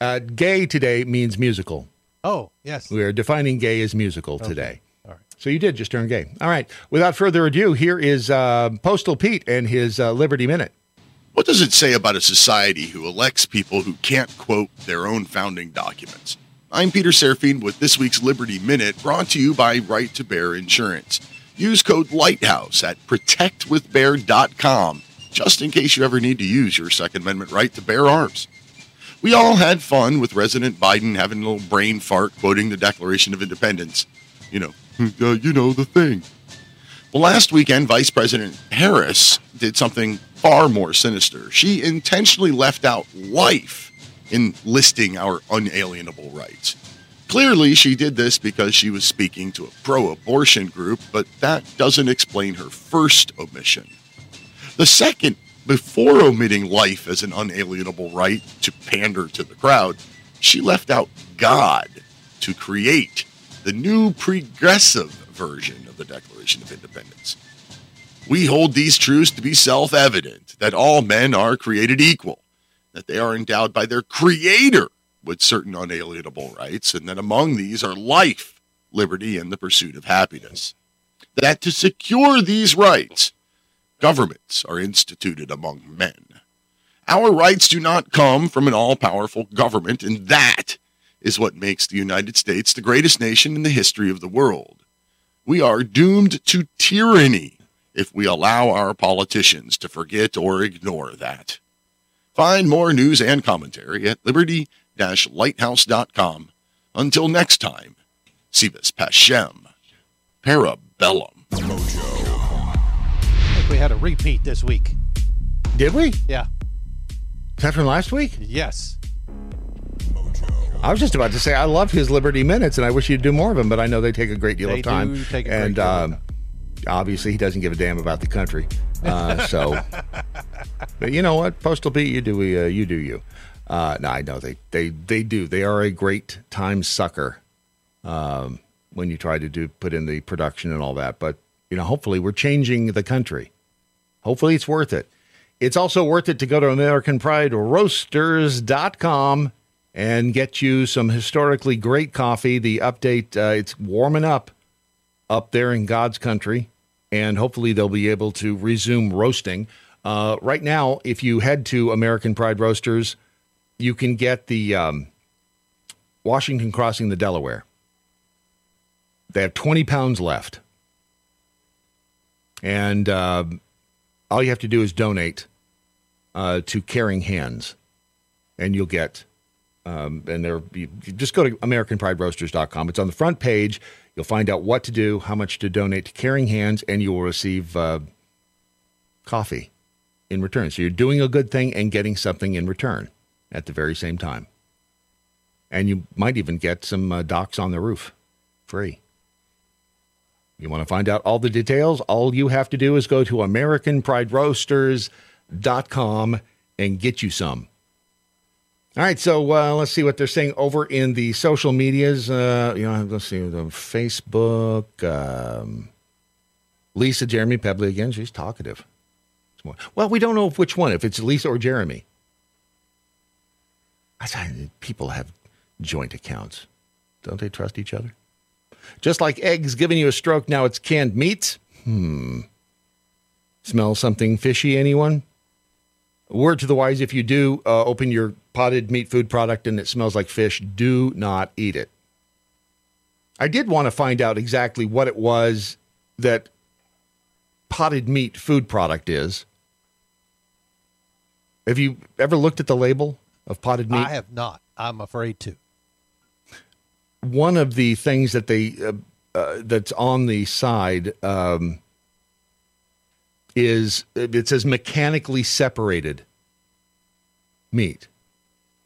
Uh, gay today means musical. Oh, yes. We are defining gay as musical today. All right. So you did just turn gay. All right. Without further ado, here is uh, Postal Pete and his uh, Liberty Minute. What does it say about a society who elects people who can't quote their own founding documents? I'm Peter Serefine with this week's Liberty Minute, brought to you by Right to Bear Insurance. Use code LIGHTHOUSE at protectwithbear.com just in case you ever need to use your Second Amendment right to bear arms. We all had fun with President Biden having a little brain fart quoting the Declaration of Independence. You know, uh, you know the thing. Well, last weekend, Vice President Harris did something far more sinister. She intentionally left out life in listing our unalienable rights. Clearly, she did this because she was speaking to a pro abortion group, but that doesn't explain her first omission. The second, before omitting life as an unalienable right to pander to the crowd, she left out God to create the new progressive version of the Declaration of Independence. We hold these truths to be self evident that all men are created equal, that they are endowed by their Creator with certain unalienable rights, and that among these are life, liberty, and the pursuit of happiness. That to secure these rights, governments are instituted among men. Our rights do not come from an all powerful government, and that is what makes the United States the greatest nation in the history of the world. We are doomed to tyranny if we allow our politicians to forget or ignore that. Find more news and commentary at liberty lighthouse.com. Until next time, Si vis pacem, Parabellum. Think we had a repeat this week. Did we? Is Yeah. that from last week? Yes. I was just about to say I love his Liberty Minutes, and I wish you'd do more of them. But I know they take a great deal They of time. do take a great and um, obviously, he doesn't give a damn about the country. Uh, so, but you know what, Postal Pete, you do uh, you do you. Uh, no, I know they they they do. They are a great time sucker um, when you try to do put in the production and all that. But you know, hopefully, we're changing the country. Hopefully, it's worth it. It's also worth it to go to AmericanPrideRoasters.com and get you some historically great coffee. The update, uh, it's warming up up there in God's country, and hopefully they'll be able to resume roasting. Uh, right now, if you head to American Pride Roasters, you can get the um, Washington Crossing the Delaware. They have 20 pounds left. And uh, all you have to do is donate uh, to Caring Hands, and you'll get. Um, and they're you, just go to AmericanPrideRoasters.com. It's on the front page. You'll find out what to do, how much to donate to Caring Hands, and you will receive uh, coffee in return. So you're doing a good thing and getting something in return at the very same time. And you might even get some uh, docks on the roof free. You want to find out all the details? All you have to do is go to AmericanPrideRoasters.com and get you some. All right, so uh, let's see what they're saying over in the social medias. Uh, you know, let's see, the Facebook. Um, Lisa Jeremy Pebley again. She's talkative. Well, we don't know which one, if it's Lisa or Jeremy. I people have joint accounts. Don't they trust each other? Just like eggs giving you a stroke, now it's canned meats. Hmm. Smell something fishy, anyone? Word to the wise if you do uh, open your potted meat food product and it smells like fish, do not eat it. I did want to find out exactly what it was that potted meat food product is. Have you ever looked at the label of potted meat? I have not. I'm afraid to. One of the things that they uh, uh, that's on the side um, is it says mechanically separated meat.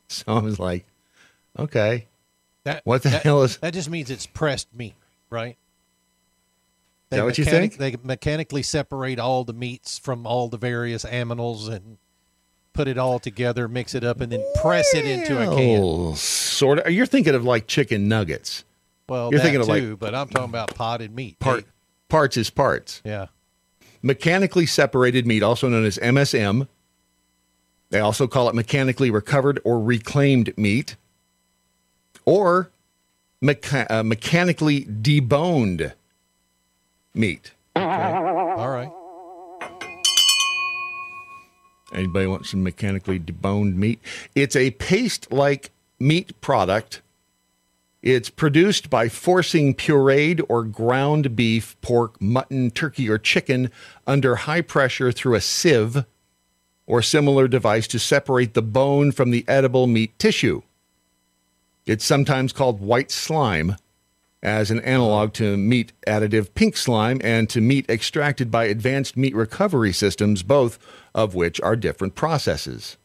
So I was like, okay, That, What the that- hell is- that? Just means it's pressed meat, right? Is that what you think? They mechanically separate all the meats from all the various aminals and put it all together, mix it up, and then press it into a can. Sort of. You're thinking of like chicken nuggets. Well, You're thinking of, like, too, but I'm talking about potted meat. Part parts is parts. Yeah. Mechanically separated meat, also known as MSM. They also call it mechanically recovered or reclaimed meat, or mecha- uh, mechanically deboned meat. All right. Anybody want some mechanically deboned meat? It's a paste like meat product. It's produced by forcing pureed or ground beef, pork, mutton, turkey, or chicken under high pressure through a sieve or similar device to separate the bone from the edible meat tissue. It's sometimes called white slime as an analog to meat additive pink slime and to meat extracted by advanced meat recovery systems, both of which are different processes.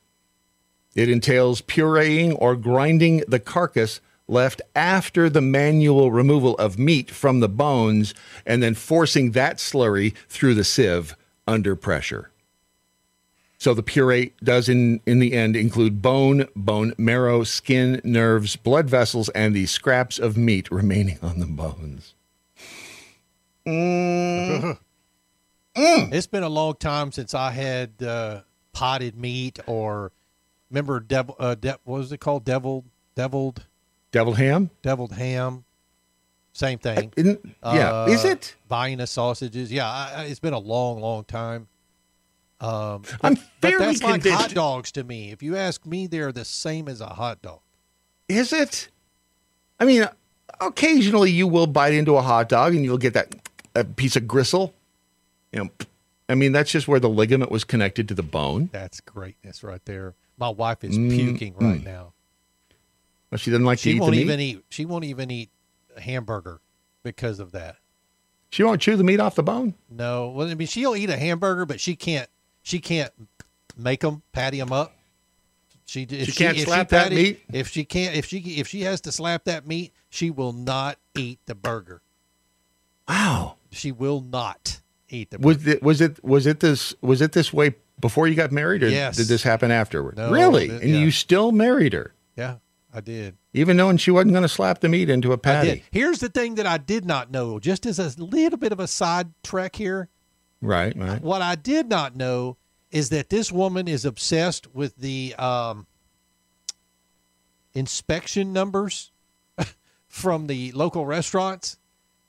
It entails pureeing or grinding the carcass left after the manual removal of meat from the bones and then forcing that slurry through the sieve under pressure. So the puree does in, in the end include bone, bone marrow, skin, nerves, blood vessels, and the scraps of meat remaining on the bones. It's been a long time since I had uh, potted meat or remember devil. Uh, de- what was it called? Deviled, deviled, Deviled ham? deviled ham. Same thing. Isn't, yeah. Uh, Is it? Vienna sausages? Yeah, I, I- it's been a long, long time. Um, but, I'm but fairly that's like hot dogs to me. If you ask me, they're the same as a hot dog. Is it? I mean, occasionally you will bite into a hot dog and you'll get that a piece of gristle. You know, I mean, that's just where the ligament was connected to the bone. That's greatness right there. My wife is Mm, puking right now. Well, she doesn't like to She eat won't even meat. eat. She won't even eat a hamburger because of that. She won't chew the meat off the bone. No, well, I mean, she'll eat a hamburger, but she can't. She can't make them, patty them up. She if She can't if slap that patty- meat? If she can't, if she if she has to slap that meat, she will not eat the burger. Wow. She will not eat the. Was it was it was it this was it this way before you got married, or Yes. did this happen afterward? No, really? and yeah. you still married her, Yeah, I did. even knowing she wasn't going to slap the meat into a patty. Here's the thing that I did not know, just as a little bit of a side trek here. Right, right. What I did not know is that this woman is obsessed with the um, inspection numbers from the local restaurants,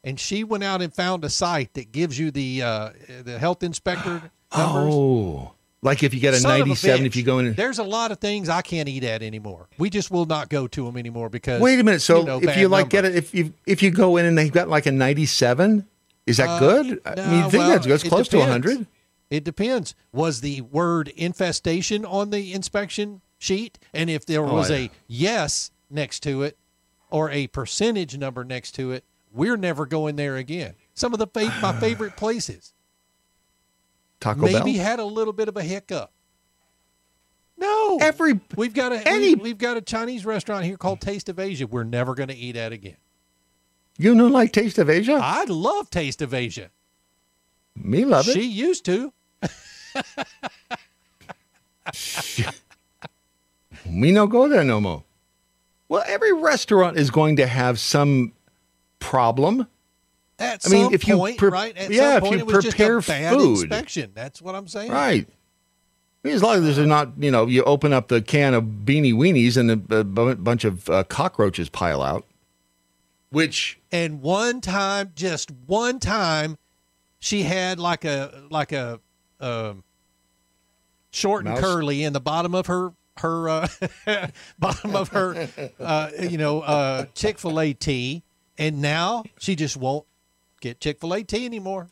and she went out and found a site that gives you the uh, the health inspector numbers. Oh, like if you get a Son ninety-seven, bitch. if you go in. There's a lot of things I can't eat at anymore. We just will not go to them anymore because Wait a minute. So you know, if you like get it, if you if you go in and they've got like a ninety-seven, is that Uh, good? I mean, you think well, that's good? It's it close to depends. hundred. It depends. Was the word infestation on the inspection sheet? And if there Oh, was yeah. a yes next to it or a percentage number next to it, we're never going there again. Some of the fa- my favorite places Taco maybe Bell. had a little bit of a hiccup. No, Every we've got a any- we, have got a Chinese restaurant here called Taste of Asia. We're never going to eat at again. You know like Taste of Asia. I love Taste of Asia. Me love it. She used to. Me no go there no more. Well, every restaurant is going to have some problem. At I mean, if you point, pre- right? At yeah, if point, you it was just prepare food. inspection. That's what I'm saying. Right. I mean, as long as there's not, you know, you open up the can of beanie weenies and a, a bunch of uh, cockroaches pile out. Which And one time, just one time, she had like a like a um, short and Mouse? curly in the bottom of her her uh, bottom of her uh, you know uh, Chick Fil A tea, and now she just won't get Chick Fil A tea anymore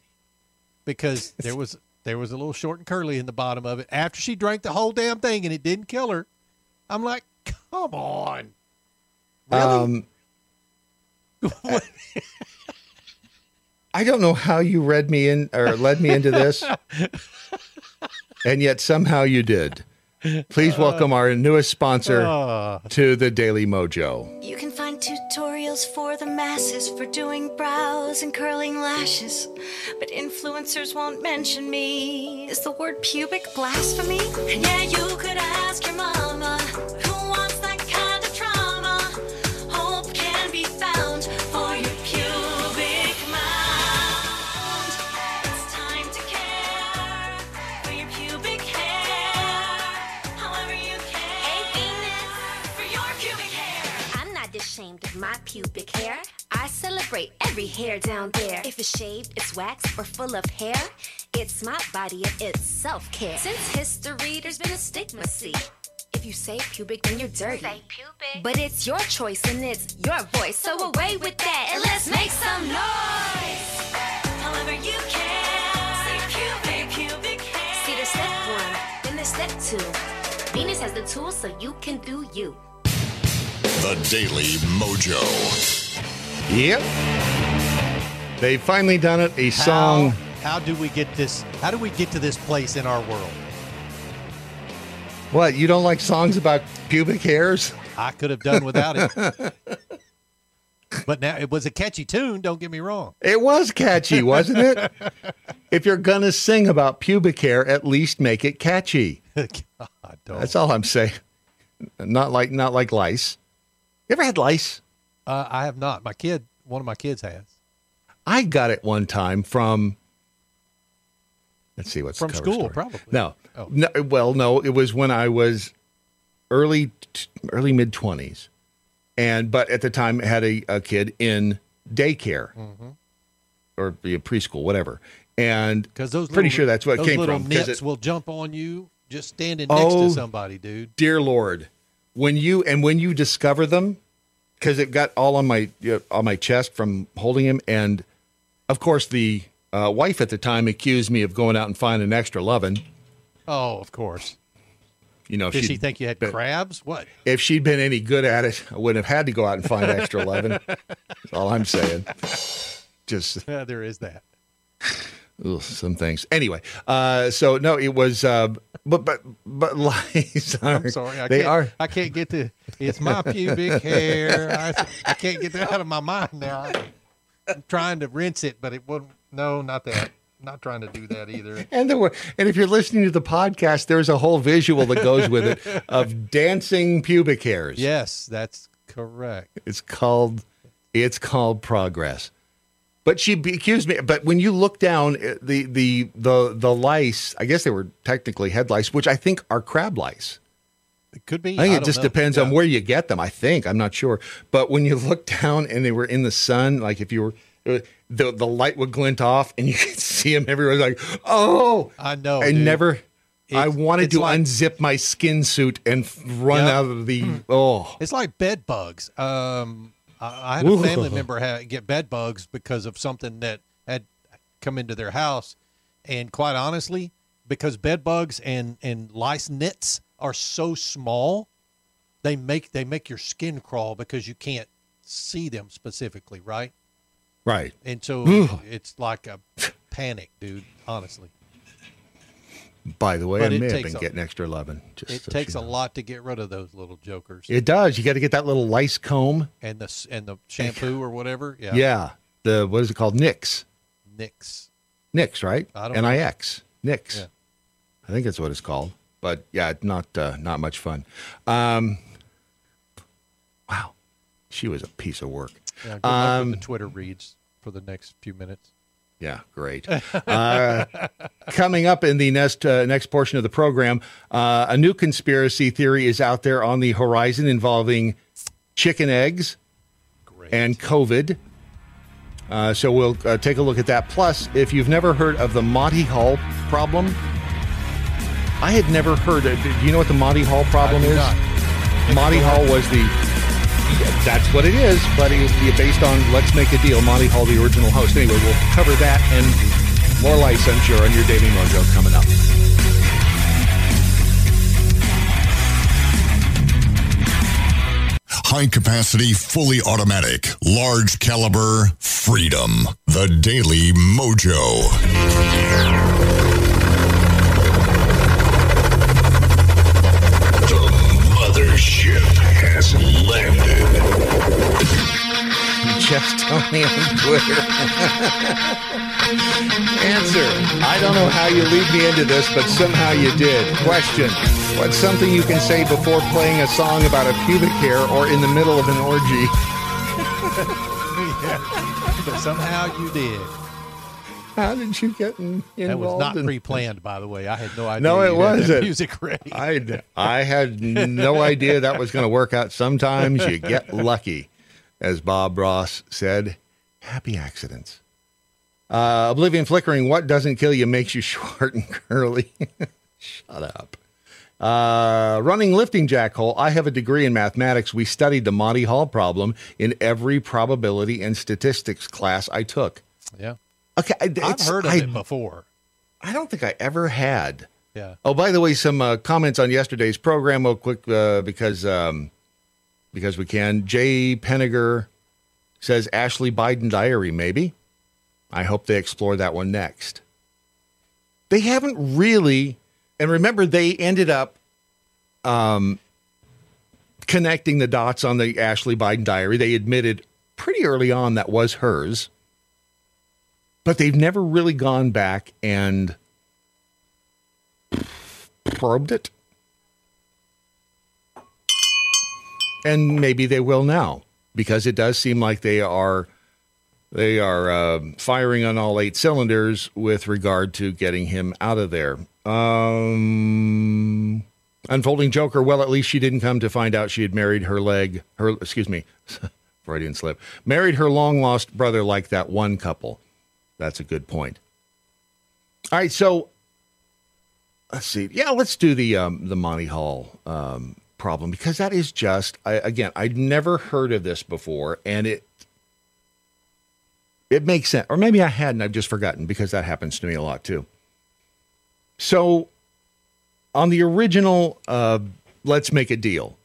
because there was there was a little short and curly in the bottom of it after she drank the whole damn thing and it didn't kill her. I'm like, come on, really? um, I don't know how you read me in or led me into this, and yet somehow you did. Please welcome our newest sponsor Uh, to the Daily Mojo. You can find tutorials for the masses for doing brows and curling lashes. But influencers won't mention me. Is the word pubic blasphemy? And yeah, you could ask your mama I celebrate every hair down there. If it's shaved, it's waxed, or full of hair, it's my body and it's self care. Since history, there's been a stigma, see. If you say pubic, then you're dirty. Say pubic. But it's your choice and it's your voice. So away with that and let's make some noise. However you care. Say pubic, pubic hair. See, there's step one, then there's step two. Venus has the tools so you can do you. The Daily Mojo. Yep. They've finally done it. A song. How, how do we get this? How do we get to this place in our world? What? You don't like songs about pubic hairs? I could have done without it. but now it was a catchy tune. Don't get me wrong. It was catchy, wasn't it? if you're gonna sing about pubic hair, at least make it catchy. God, don't. That's all I'm saying. Not like not like lice. You ever had lice? Uh, I have not. My kid, one of my kids has. I got it one time from. Let's see what's the From school, story. probably. No, Oh. no. Well, no. It was when I was early, early mid twenties, and but at the time had a, a kid in daycare Mm-hmm. or be a preschool, whatever. And Because those pretty little- sure that's what came little from. nips it- will jump on you just standing next Oh. to somebody, dude. dear Lord, when you and when you discover them, because it got all on my you know, on my chest from holding him, and of course the uh, wife at the time accused me of going out and finding extra loving. Oh, of course. You know, if Did she'd think you had been- crabs? What? If she'd been any good at it, I wouldn't have had to go out and find extra loving. That's all I'm saying. Just Yeah, there is that. Ugh, some things. Anyway, uh, so no, it was, uh, but but but lies are. I'm sorry. I they can't, are. I can't get to. It's my pubic hair. I, I can't get that out of my mind now. I'm trying to rinse it, but it wouldn't. No, not that. Not trying to do that either. And there were, and if you're listening to the podcast, there's a whole visual that goes with it of dancing pubic hairs. Yes, that's correct. It's called, it's called progress. But she accused me. But when you look down, uh, the the the the lice, I guess they were technically head lice, which I think are crab lice. It could be. I think it just know. depends on where you get them. I think I'm not sure, but when you look down and they were in the sun, like if you were, uh, the the light would glint off and you could see them everywhere. Like, oh, I know. I dude. never. I wanted to like- unzip my skin suit and run Yep. out of the. Oh, It's like bed bugs. Um, I, I had a family member ha get bed bugs because of something that had come into their house, and quite honestly, because bed bugs and and lice nits are so small, they make they make your skin crawl because you can't see them specifically, right? right. And so it's like a panic, dude. Honestly, By the way, But I may have been a- getting extra loving. Just it so takes a know. lot to get rid of those little jokers It does. You got to get that little lice comb. and the and the shampoo or whatever. Yeah, Yeah. The what is it called? Nix. Nix. Nix, right? I don't know. N-I-X. Nix. Yeah. I think that's what it's called. But yeah, not uh, not much fun. Um, wow, she was a piece of work. Yeah, Um, the Twitter reads for the next few minutes. Yeah, great. Uh, coming up in the next uh, next portion of the program, uh, a new conspiracy theory is out there on the horizon involving chicken eggs Great. and COVID. Uh, so we'll uh, take a look at that. Plus, if you've never heard of the Monty Hall problem, I had never heard. Of, do you know what the Monty Hall problem is? not. Monty Hall was the. That's what it is, but based on Let's Make a Deal. Monty Hall, the original host. Anyway, we'll cover that and more lights, on your Daily Mojo coming up. High capacity, fully automatic, large caliber, freedom. The Daily Mojo. Has Tony on Twitter. Answer. I don't know how you lead me into this, but somehow you did. Question. What's something you can say before playing a song about a pubic hair or in the middle of an orgy? But somehow you did. How did you get in, involved? That was not in- pre-planned, by the way. I had no idea. No, it you had that wasn't. Music ready. I, I had no idea that was going to work out. Sometimes you get lucky. As Bob Ross said, happy accidents. Uh, Oblivion Flickering, what doesn't kill you makes you short and curly. Shut up. Uh, running lifting jack hole. I have a degree in mathematics. We studied the Monty Hall problem in every probability and statistics class I took. yeah, Okay, I've heard of I, it before. I don't think I ever had. Yeah. Oh, by the way, some uh, comments on yesterday's program, real quick, uh, because um, because we can. Jay Penniger says Ashley Biden diary, maybe. I hope they explore that one next. They haven't really, and remember, they ended up um, connecting the dots on the Ashley Biden diary. They admitted pretty early on that was hers, but they've never really gone back and probed it. And maybe they will now because it does seem like they are they are um firing on all eight cylinders with regard to getting him out of there. Um, unfolding Joker. Well, at least she didn't come to find out she had married her leg. Her excuse me, Freudian slip. Married her long lost brother like that one couple. That's a good point. All right, so let's see. Yeah, let's do the um, the Monty Hall um, problem because that is just I, again I'd never heard of this before, and it it makes sense, or maybe I hadn't. I've just forgotten because that happens to me a lot too. So, on the original, uh, let's make a deal.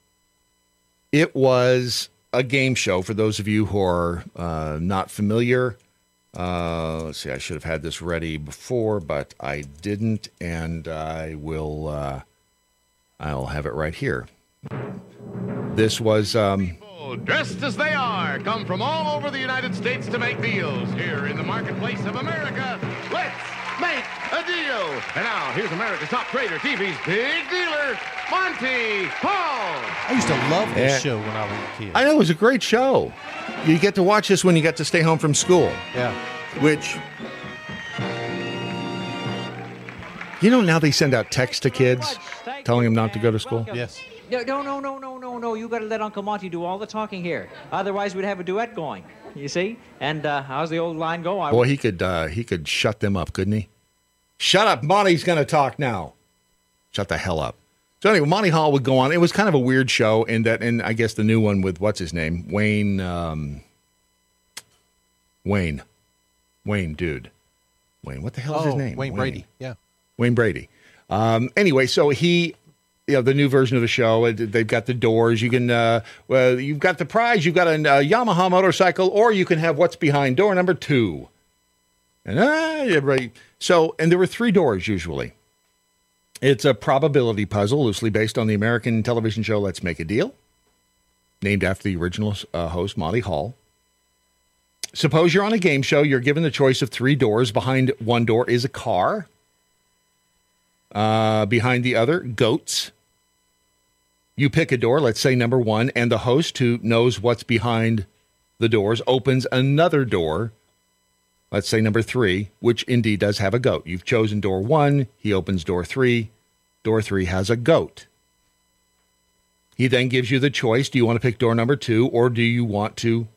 It was a game show for those of you who are uh, not familiar. Uh, let's see, I should have had this ready before, but I didn't, and I will. Uh, I'll have it right here. This was um, dressed as they are, come from all over the United States to make deals here in the marketplace of America. Let's make a deal. And now, here's America's top trader, TV's big dealer, Monty Hall. I used to love this Yeah. show when I was a kid. I know it was a great show. You get to watch this when you get to stay home from school, yeah. which you know now they send out texts to kids telling them not to go to school. Yes. No, no, no, no, no, no, no. You got to let Uncle Monty do all the talking here. Otherwise, we'd have a duet going. You see? And uh, how's the old line go? I Boy, he could uh, he could shut them up, couldn't he? Shut up, Monty's going to talk now. Shut the hell up. So anyway, Monty Hall would go on. It was kind of a weird show in that, and I guess the new one with what's his name, Wayne, um, Wayne, Wayne, dude, Wayne. What the hell is his Oh, name? Wayne Brady. Yeah. Wayne Brady. Um, anyway, so he, you know, the new version of the show, they've got the doors. You can, uh, well, you've got the prize. You've got a, uh Yamaha motorcycle, or you can have what's behind door number two. And uh, everybody. So, and there were three doors usually. It's a probability puzzle, loosely based on the American television show Let's Make a Deal, named after the original uh, host Monty Hall. Suppose you're on a game show. You're given the choice of three doors. Behind one door is a car. Uh, behind the other, goats. You pick a door, let's say number one, and the host who knows what's behind the doors opens another door, let's say number three, which indeed does have a goat. You've chosen door one, he opens door three. Door three has a goat. He then gives you the choice do you want to pick door number two, or do you want to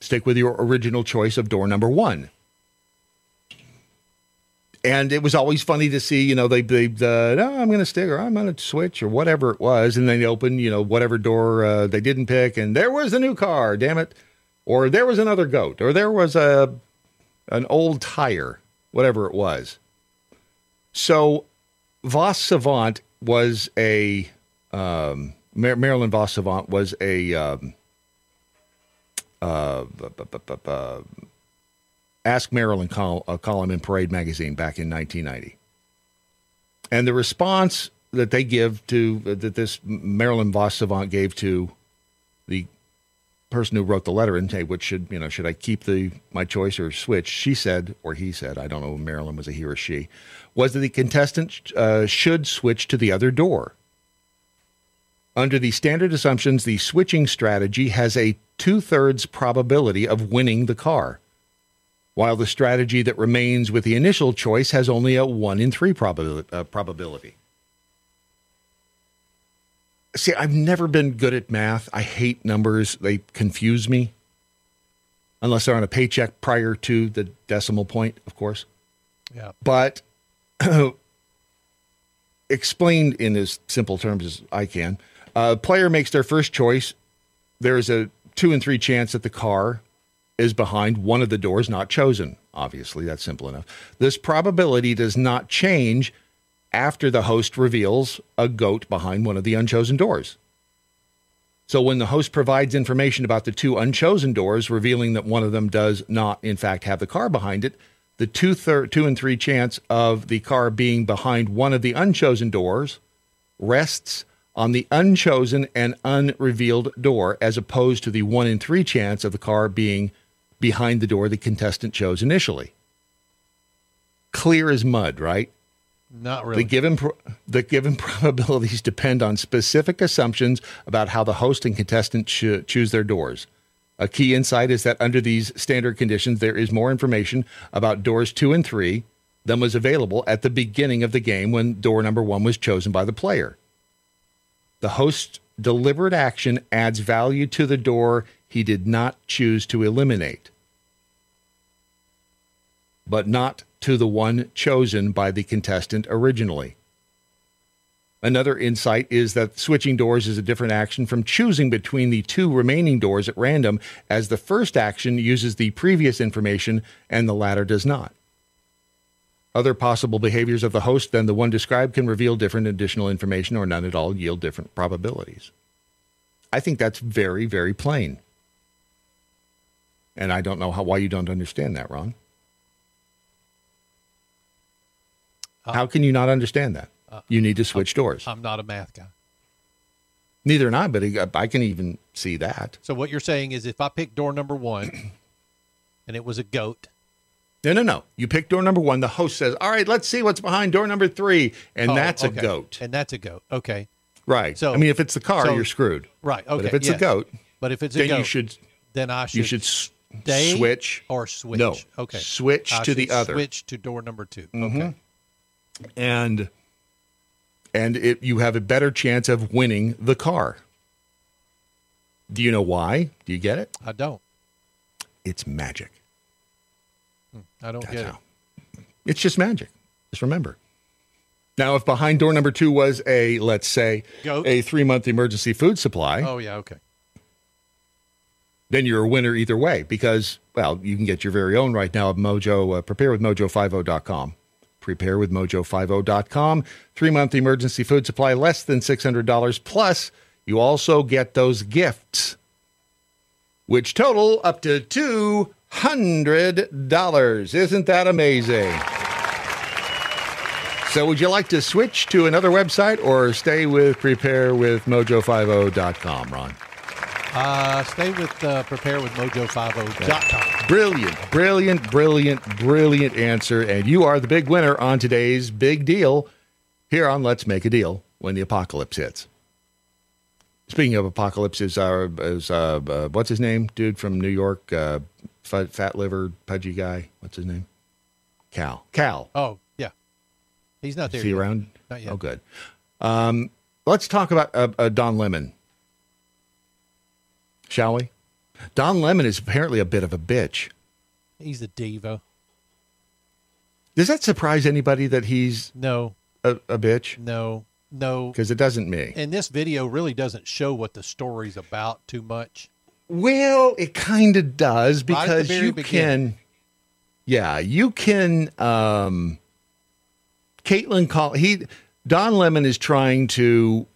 stick with your original choice of door number one? And it was always funny to see, you know, they they uh, no, I'm going to stick or I'm going to switch or whatever it was, and then they open, you know, whatever door uh, they didn't pick, and there was the new car, damn it, or there was another goat, or there was a an old tire, whatever it was. So, vos Savant was a um, Mar- Marilyn vos Savant was a um, uh, bu- bu- bu- Ask Marilyn col- uh, column in Parade magazine back in 1990. And the response that they give to that this Marilyn vos Savant gave to the person who wrote the letter and say, "Which should you know? Should I keep the my choice or switch?" She said, or he said, I don't know. if Marilyn was a he or she. Was that the contestant uh, should switch to the other door? Under the standard assumptions, the switching strategy has a two thirds probability of winning the car, while the strategy that remains with the initial choice has only a one in three probabil- uh, probability. See, I've never been good at math. I hate numbers, they confuse me. Unless they're on a paycheck prior to the decimal point, of course. Yeah. But explained in as simple terms as I can, a player makes their first choice. There's a two and three chance that the car is behind one of the doors not chosen. Obviously, that's simple enough. This probability does not change after the host reveals a goat behind one of the unchosen doors. So when the host provides information about the two unchosen doors, revealing that one of them does not, in fact, have the car behind it, the two, thir- two and three chance of the car being behind one of the unchosen doors rests on the unchosen and unrevealed door, as opposed to the one in three chance of the car being behind the door the contestant chose initially. Clear as mud, right? Not really. The given pro- the given probabilities depend on specific assumptions about how the host and contestant cho- choose their doors. A key insight is that under these standard conditions, there is more information about doors two and three than was available at the beginning of the game when door number one was chosen by the player. The host's deliberate action adds value to the door he did not choose to eliminate, but not to the one chosen by the contestant originally. Another insight is that switching doors is a different action from choosing between the two remaining doors at random, as the first action uses the previous information and the latter does not. Other possible behaviors of the host than the one described can reveal different additional information or none at all yield different probabilities. I think that's very, very plain. And I don't know how why you don't understand that, Ron. Uh, how can you not understand that? Uh, you need to switch doors. I'm not a math guy. Neither am I, but uh, I can even see that. So what you're saying is if I pick door number one and it was a goat. No, no, no. You pick door number one. The host says, "All right, let's see what's behind door number three, and Oh, that's okay. a goat." And that's a goat. Okay. Right. So I mean, if it's the car, so- you're screwed. Right. Okay. But if it's yes. a goat, But if it's a then goat, you should then I should you should stay switch or switch. No, Okay. switch I to the other. Switch to door number 2 Mhm. Okay. and and it, you have a better chance of winning the car. Do you know why? Do you get it? I don't. It's magic. I don't get it. It's just magic. Just remember. Now, if behind door number two was a, let's say, Goat. a three month emergency food supply, Oh yeah. Okay. Then you're a winner either way because, well, you can get your very own right now at Mojo, uh, preparewithmojo50.com. Preparewithmojo50.com. Three month emergency food supply, less than $600. Plus, you also get those gifts, which total up to $200. Isn't that amazing? So, would you like to switch to another website or stay with preparewithmojo50.com, Ron? Uh, stay with uh, preparewithmojo50.com. Brilliant, brilliant, brilliant, brilliant answer. And you are the big winner on today's big deal here on Let's Make a Deal when the apocalypse hits. Speaking of apocalypse, is, uh, is uh, uh, what's his name? Dude from New York, uh, fat, fat liver, pudgy guy. What's his name? Kal. Kal. Oh yeah. He's not there. Is he yet. around? Not yet. Oh, good. Um, let's talk about uh, uh, Don Lemon, shall we? Don Lemon is apparently a bit of a bitch. He's a diva. Does that surprise anybody that he's No. a, a bitch? No. No. Because it doesn't me. And this video really doesn't show what the story's about too much. Well, it kind of does Right because very you beginning. can. Yeah, you can. Um, Caitlin call he Don Lemon is trying to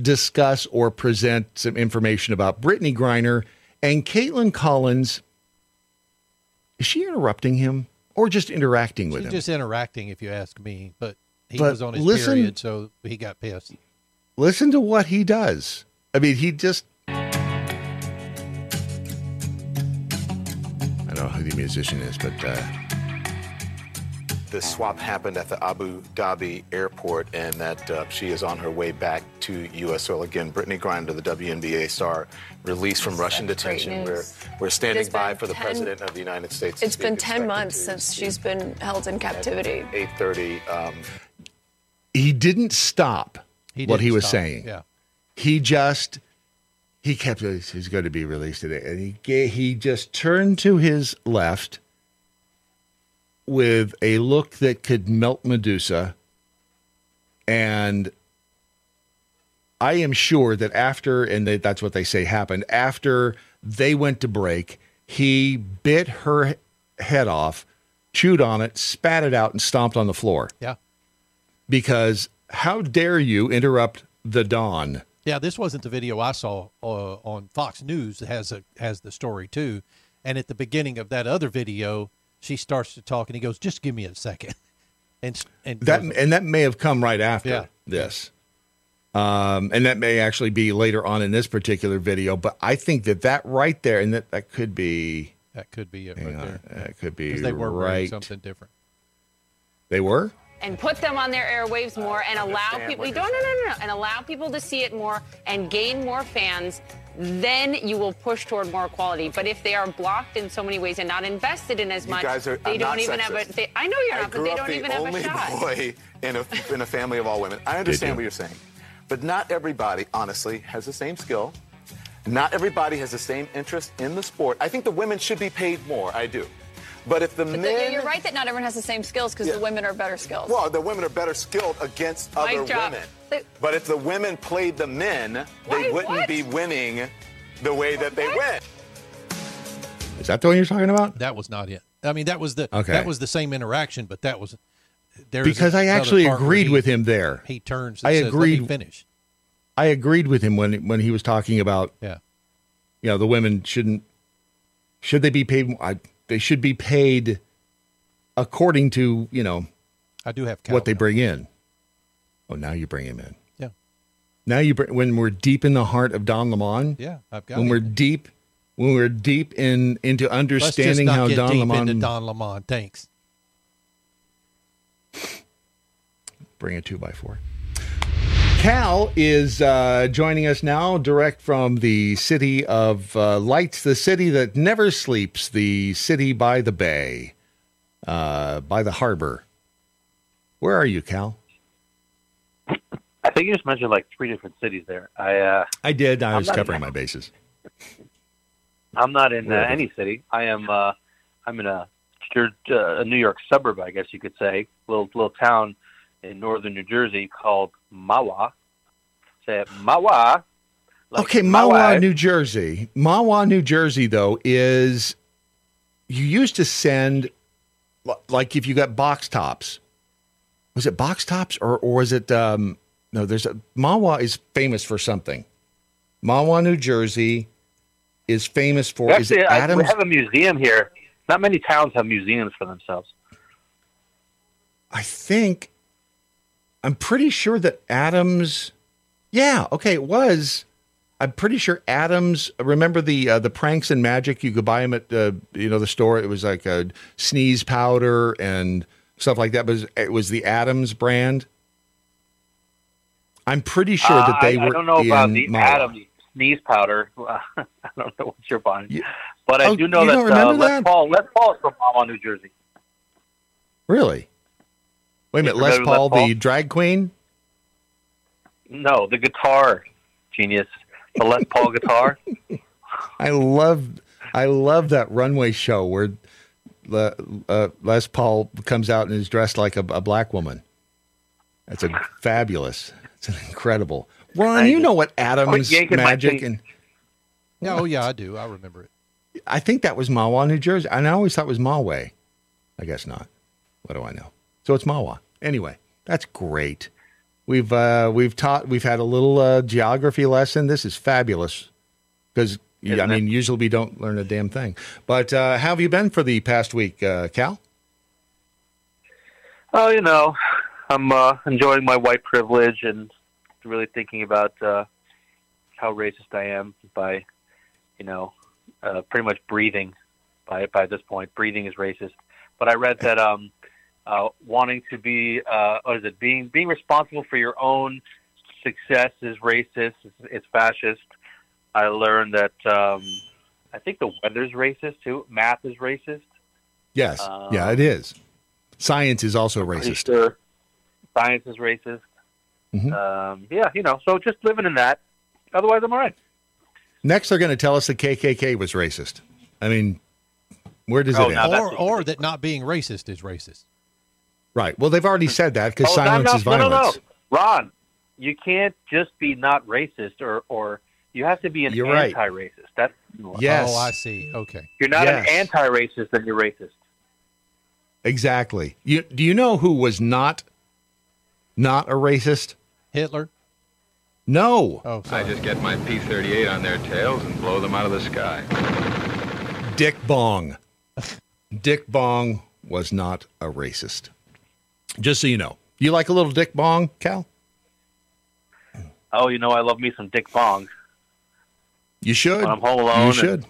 discuss or present some information about Brittney Griner and Kaitlan Collins. Is she interrupting him or just interacting She's with him? Just interacting, if you ask me. But he but was on his listen, period, so he got pissed. Listen to what he does. I mean, he just. I don't know who the musician is, but. Uh, the swap happened at the Abu Dhabi airport, and that uh, she is on her way back to U.S. soil. Again, Brittney Griner, the WNBA star, released from Russian That's detention. We're, we're standing by for the 10 President of the United States. It's been 10 months since speak she's been held in captivity. 8:30. Um, he didn't stop He what didn't he was stop. saying. Yeah. He just he kept he's going to be released today, and he he just turned to his left with a look that could melt Medusa, and I am sure that after, and they, that's what they say happened after they went to break, he bit her head off, chewed on it, spat it out, and stomped on the floor Yeah. because how dare you interrupt the dawn? Yeah, this wasn't the video I saw uh, on Fox News. It has a has the story too, and at the beginning of that other video, she starts to talk, and he goes, "Just give me a second. and and That goes- and that may have come right after Yeah. this, um, and that may actually be later on in this particular video. But I think that that right there, and that that could be that could be it right on, there. That could be 'Cause they were right. something different. They were. and put them on their airwaves more and allow people no, no no no no and allow people to see it more and gain more fans then you will push toward more equality but if they are blocked in so many ways and not invested in as You much guys are- they I'm don't not even have a they, i know you're I not but they don't the even have a only shot boy in a, in a family of all women. I understand what you're saying. But not everybody, honestly, has the same skill. Not everybody has the same interest in the sport. I think the women should be paid more. I do. But if the But men. the- you're right that not everyone has the same skills because Yeah. the women are better skilled. Well, the women are better skilled against Mic other drop. women. They- But if the women played the men, they wouldn't what? be winning the way that they win. Is that the one you're talking about? That was not it. I mean, that was the Okay. that was the same interaction, but that was there. Because I actually agreed he- with him there. He turns. And I says, Let me agreed. finish. I agreed with him when when he was talking about Yeah. you know the women shouldn't should they be paid I, they should be paid according to you know I do have what they bring in oh now you bring him in Yeah. now you bring when we're deep in the heart of don lemon Yeah, I've got when it. we're deep when we're deep in into understanding how don deep lemon into Don Lemon. Thanks. bring a two by four Kal is uh, joining us now, direct from the city of uh, lights, the city that never sleeps, the city by the bay, uh, by the harbor. Where are you, Kal? I think you just mentioned like three different cities there. I uh, I did. I I'm was covering my bases. I'm not in uh, any city. I am. Uh, I'm in a, a New York suburb, I guess you could say, little little town in northern New Jersey called Mahwah. Say it, Mahwah. Like okay, my Mahwah. New Jersey. Mahwah, New Jersey, though, is you used to send like if you got box tops. Was it box tops or or was it um no, there's a Mahwah is famous for something. Mahwah, New Jersey is famous for is Actually, it I, Adams? we have a museum here. Not many towns have museums for themselves. I think I'm pretty sure that Adams. Yeah, okay, it was. I'm pretty sure Adams. Remember the uh, the pranks and magic? You could buy them at uh, you know the store. It was like a sneeze powder and stuff like that. But it was, it was the Adams brand. I'm pretty sure that Uh, they I, were. I don't know about the. Adams sneeze powder. I don't know what you're buying, but I Oh, do know that uh, Les that? Paul. Les Paul is from Mahwah, New Jersey. Really? Wait a minute, Les remember Les Paul, Paul? the drag queen. No, the guitar genius, the Les Paul guitar. I love I love that runway show where Le, uh, Les Paul comes out and is dressed like a, a black woman. That's a fabulous. It's an incredible. Ron, you know what Adams yanking my magic and Yeah, oh yeah, I do. I remember it. I think that was Mahwah, New Jersey. And I always thought it was Malway. I guess not. What do I know? So it's Mahwah. Anyway, that's great. We've uh, we've taught we've had a little uh, geography lesson. This is fabulous because I Isn't it? mean usually we don't learn a damn thing. But uh, how have you been for the past week, uh, Kal? Oh, you know, I'm uh, enjoying my white privilege and really thinking about uh, how racist I am by, you know, uh, pretty much breathing by by this point. Breathing is racist. But I read that um, uh, wanting to be uh, what is it? Being being responsible for your own success is racist. It's, it's fascist. I learned that um, I think the weather's racist too. Math is racist. Yes. Um, yeah, it is. Science is also racist. sure science is racist. Mhm. Um, yeah, you know. So just living in that. Otherwise, I'm all right. Next, they're going to tell us the KKK was racist. I mean, where does Oh, it end? that's or or that not being racist is racist. Right. Well, they've already said that because Oh, silence no, is no, no, violence. no, no. Ron, you can't just be not racist, or or you have to be an You're anti-racist. That's Yes. Oh, I see. Okay. You're not Yes. an anti-racist, then you're racist. Exactly. You do you know who was not not a racist? Hitler. No. Oh, I just get my P-38 on their tails and blow them out of the sky. Dick Bong. Dick Bong was not a racist. Just so you know. You like a little Dick Bong, Kal? Oh, you know, I love me some Dick Bong. You should. When I'm home alone You should.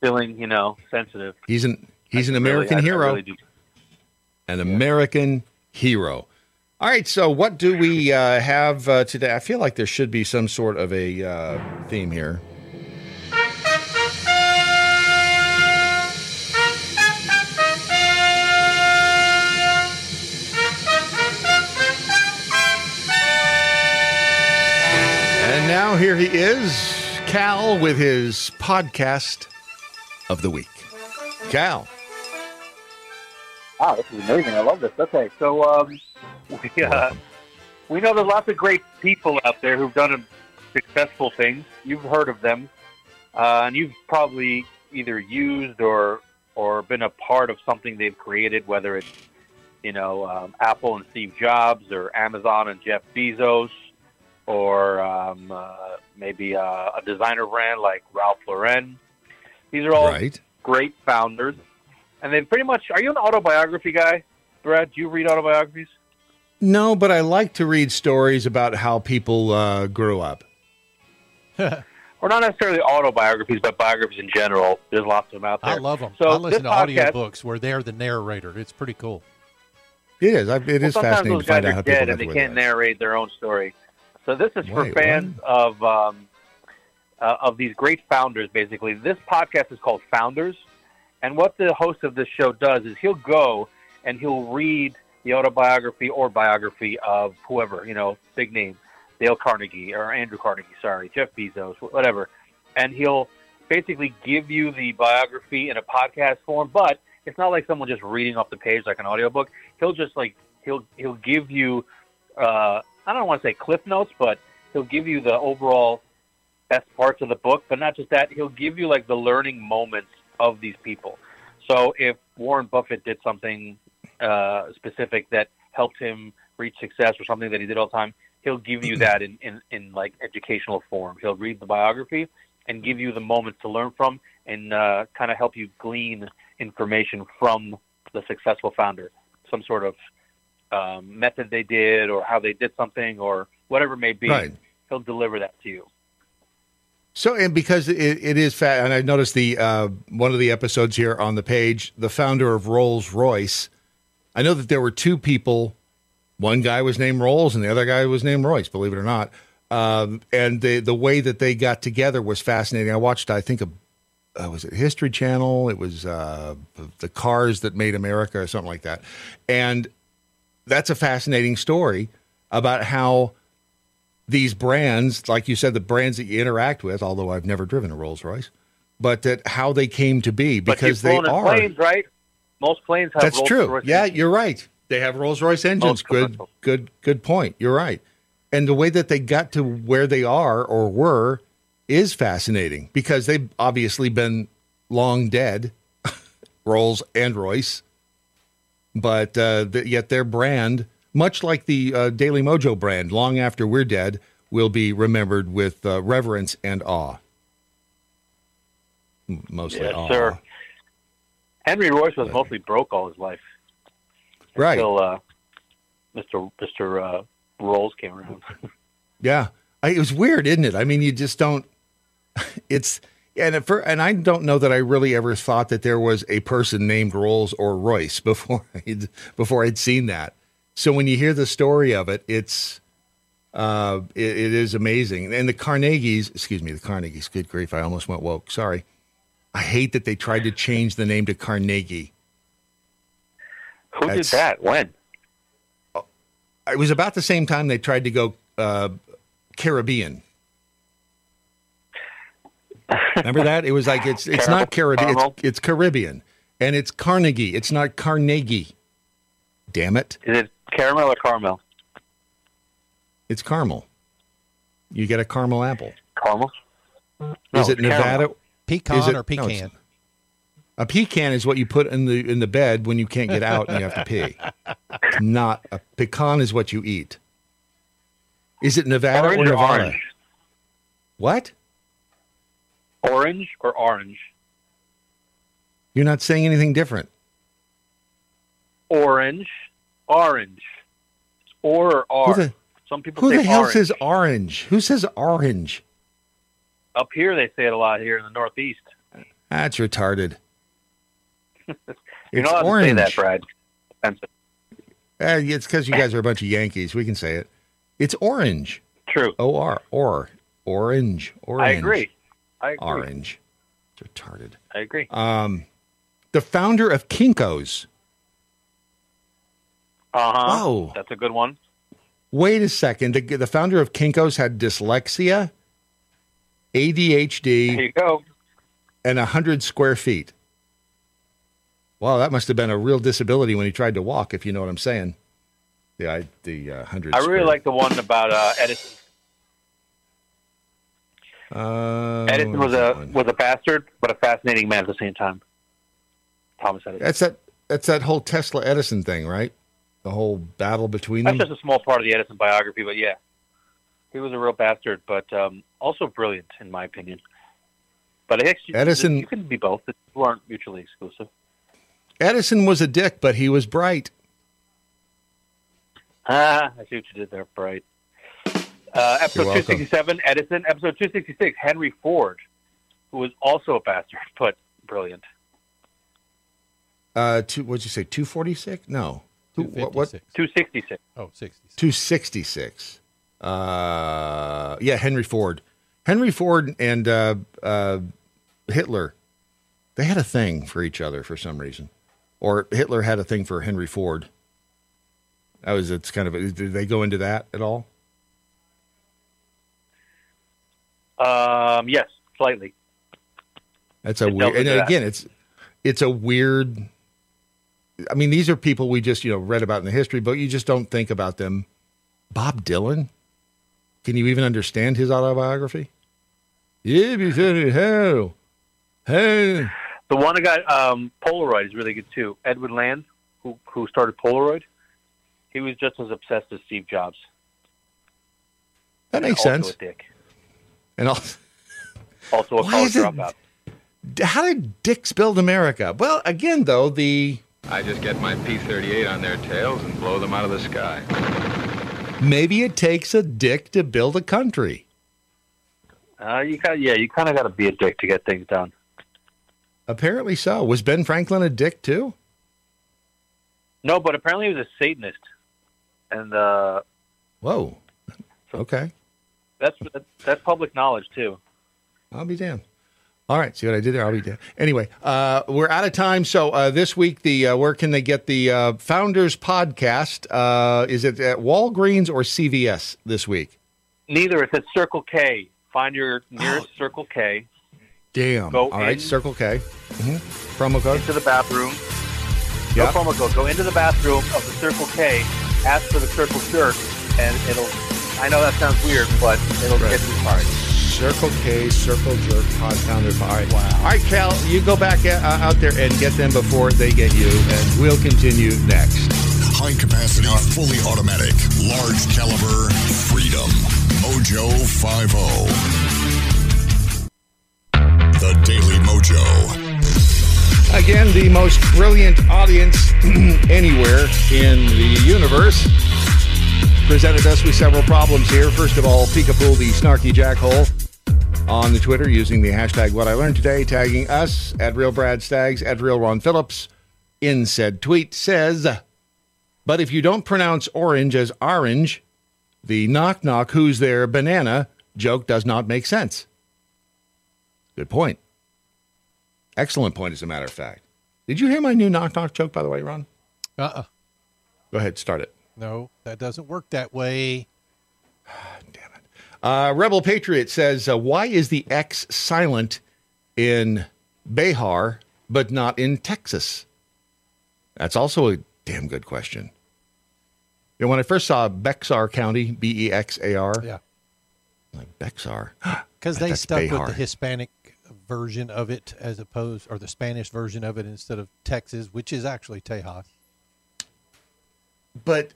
Feeling, you know, sensitive. He's an he's an I really- American I- I hero. really. An American hero. All right, so what do we uh, have uh, today? I feel like there should be some sort of a uh, theme here. Now here he is, Kal, with his podcast of the week. Kal. Wow, this is amazing. I love this. Okay, so um, we, uh, we know there's lots of great people out there who've done successful things. You've heard of them, uh, and you've probably either used or or been a part of something they've created, whether it's you know um, Apple and Steve Jobs, or Amazon and Jeff Bezos, or um, uh, maybe uh, a designer brand like Ralph Lauren. These are all Right. great founders, and they pretty much. Are you an autobiography guy, Brad? Do you read autobiographies? No, but I like to read stories about how people uh, grew up. or not necessarily autobiographies, but biographies in general. There's lots of them out there. I love them. So I listen to this podcast- audiobooks where they're the narrator. It's pretty cool. It is. I, it well, is fascinating to find out how people dead got and they can't narrate their own story. So this is for Wait, fans of um, uh, of these great founders. Basically, this podcast is called Founders, and what the host of this show does is he'll go and he'll read the autobiography or biography of whoever you know, big name, Dale Carnegie or Andrew Carnegie, sorry, Jeff Bezos, whatever, and he'll basically give you the biography in a podcast form, but it's not like someone just reading off the page like an audiobook. He'll just like he'll he'll give you uh, I don't want to say cliff notes, but he'll give you the overall best parts of the book. But not just that, he'll give you like the learning moments of these people. So if Warren Buffett did something uh, specific that helped him reach success or something that he did all the time, he'll give you that in, in, in like educational form. He'll read the biography and give you the moments to learn from and uh, kind of help you glean information from the successful founder, some sort of um, method they did or how they did something or whatever it may be. Right. He'll deliver that to you. So, and because it, it is fat, and I noticed the uh, one of the episodes here on the page, the founder of Rolls Royce. I know that there were two people. One guy was named Rolls, and the other guy was named Royce. Believe it or not, um, and the the way that they got together was fascinating. I watched, I think, a uh, was it History Channel? It was uh, the cars that made America, or something like that, and that's a fascinating story about how these brands, like you said, the brands that you interact with, although I've never driven a Rolls Royce, but that how they came to be because they are. planes, right? Most planes have That's Rolls true. Royce Yeah, engines. you're right. They have Rolls Royce engines. Most Good, good, good point. You're right. And the way that they got to where they are or were is fascinating because they've obviously been long dead, Rolls and Royce, but uh, th- yet their brand, much like the uh, Daily Mojo brand, long after we're dead, will be remembered with uh, reverence and awe. Mostly Yes, awe. sir. Henry Royce was mostly broke all his life. Right. Until uh, Mr. Mr. Uh, Rolls came around. Yeah, I, it was weird, isn't it? I mean, you just don't. It's And and I don't know that I really ever thought that there was a person named Rolls or Royce before I'd, before I'd seen that. So when you hear the story of it, it's uh, it, it is amazing. And the Carnegies, excuse me, the Carnegies. Good grief, I almost went woke. Sorry. I hate that they tried to change the name to Carnegie. Who That's- did that? When? It was about the same time they tried to go uh, Caribbean. Remember that? It was like it's it's not Caribbean, it's, it's Caribbean, and it's Carnegie. It's not Carnegie. Damn it! Is it caramel or caramel? It's caramel. You get a caramel apple. Caramel. is it it's caramel. Nevada? Pecan Is it- or no, pecan? A pecan is what you put in the in the bed when you can't get out and you have to pee. It's not a pecan is what you eat. Is it Nevada Orange or or Nevada? orange? What? Orange or orange? You're not saying anything different. Orange. Orange. It's or or Who R. the- Some people Who say the hell orange. says orange? Who says orange? Up here, they say it a lot here in the Northeast. That's retarded. You're It's not orange. to say that, Brad. Uh, it's because you guys are a bunch of Yankees. We can say it. It's orange. True. O R or orange. Orange. I agree. I agree. Orange. It's retarded. I agree. Um, the founder of Kinko's. Uh huh. Whoa. That's a good one. Wait a second. The, the founder of Kinko's had dyslexia, ADHD. There you go. and 100 square feet. Wow, that must have been a real disability when he tried to walk, if you know what I'm saying. The, I, the uh, 100 I really square- like the one about uh, Edison. Uh, Edison was a was a bastard, but a fascinating man at the same time. Thomas Edison. That's that. That's that whole Tesla Edison thing, right? The whole battle between That's them. just a small part of the Edison biography, but yeah, he was a real bastard, but um, also brilliant in my opinion. But I actually, Edison- you can be both. The two aren't mutually exclusive. Edison was a dick, but he was bright. Ah, I see what you did there, Bright. Uh, episode 267, Edison. Episode 266, Henry Ford, who was also a bastard, but brilliant. Uh, two, what'd you say? Two forty six? No. Two, what? What? 266. Oh, 60. Two sixty six. Uh, yeah, Henry Ford. Henry Ford and uh, uh, Hitler, they had a thing for each other for some reason, or Hitler had a thing for Henry Ford. That was it's kind of. Did they go into that at all? Um, yes, slightly. That's a It weird. And into that. again, it's it's a weird. I mean, these are people we just you know read about in the history, but you just don't think about them. Bob Dylan. Can you even understand his autobiography? Yeah, hell, hey. The one got um, Polaroid is really good too. Edwin Land, who who started Polaroid, he was just as obsessed as Steve Jobs. That makes sense. A dick. And all, Also a Why college is it- dropout. how did dicks build America? Well, again, though the I just get my P-38 on their tails and blow them out of the sky. maybe it takes a dick to build a country. Uh, you got yeah, you kind of got to be a dick to get things done. Apparently so. Was Ben Franklin a dick too? No, but apparently he was a Satanist, and uh, Whoa. Okay. That's that's public knowledge too. I'll be damned. All right, see what I did there? I'll be damned. Anyway, uh, we're out of time. So uh, this week, the uh, where can they get the uh, Founders podcast? Uh, is it at Walgreens or CVS this week? Neither. It's at Circle K. Find your nearest Circle K. Damn. Go All right. Circle K. hmm Promo code. Into the bathroom. Yeah. No promo code. Go into the bathroom of the Circle K. Ask for the Circle Jerk, and it'll. I know that sounds weird, but it'll Right. get you hard. Circle K, Circle Jerk, Pod Founders. All right. Wow. All right, Kal, you go back uh, out there and get them before they get you, and we'll continue next. High capacity, fully automatic, large caliber, freedom. Mojo 50. The Daily Mojo. Again, the most brilliant audience anywhere in the universe presented us with several problems here. First of all, Peekapoo, the snarky jackhole, on the Twitter using the hashtag What I Learned Today, tagging us at Real Brad Staggs, at Real Ron Phillips. In said tweet says, but if you don't pronounce orange as orange, the knock knock, who's there, banana joke does not make sense. Good point. Excellent point, as a matter of fact. Did you hear my new knock knock joke, by the way, Ron? Uh uh Go ahead, start it. No, that doesn't work that way. Damn it. Uh, Rebel Patriot says, uh, why is the X silent in Behar but not in Texas? That's also a damn good question. You know, when I first saw Bexar County, B E X A R, Yeah. like Bexar, Because they stuck Behar. with the Hispanic version of it as opposed, or the Spanish version of it instead of Texas, which is actually Tejas. but But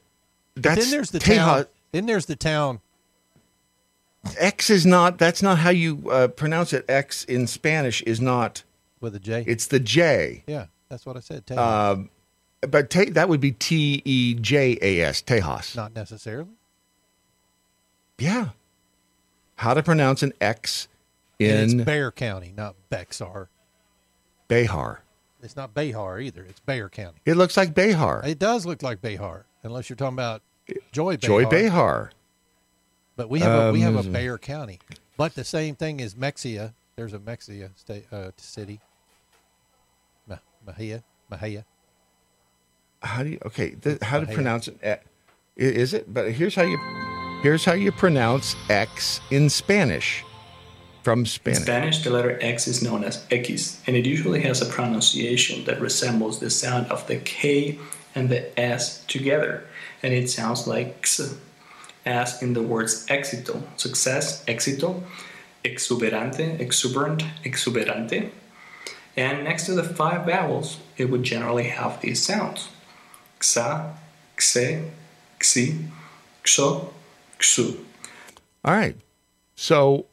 that's then there's the Tejas- town. Then there's the town. X is not. That's not how you uh, pronounce it. X in Spanish is not with a J. It's the J. Yeah, that's what I said. Tejas. Um, but te- that would be T E J A S. Tejas. Not necessarily. Yeah. How to pronounce an X in it's Bear County, not Bexar. Behar? It's not Behar either. It's Bear County. It looks like Behar. It does look like Behar, unless you're talking about Joy Behar. Joy Behar. But we have a, we have a Um, Bear County. But the same thing is Mexia. There's a Mexia state uh, city. Ma- Mahia, Mahia. How do you? Okay, th- how to Behar. pronounce it? eh, i- Is it? But here's how you. Here's how you pronounce X in Spanish. From In Spanish. Spanish, the letter X is known as X, and it usually has a pronunciation that resembles the sound of the K and the S together, and it sounds like X, as in the words éxito, success, éxito, exuberante, exuberant, exuberante. And next to the five vowels, it would generally have these sounds xa, xe, xi, xo, xu. All right. So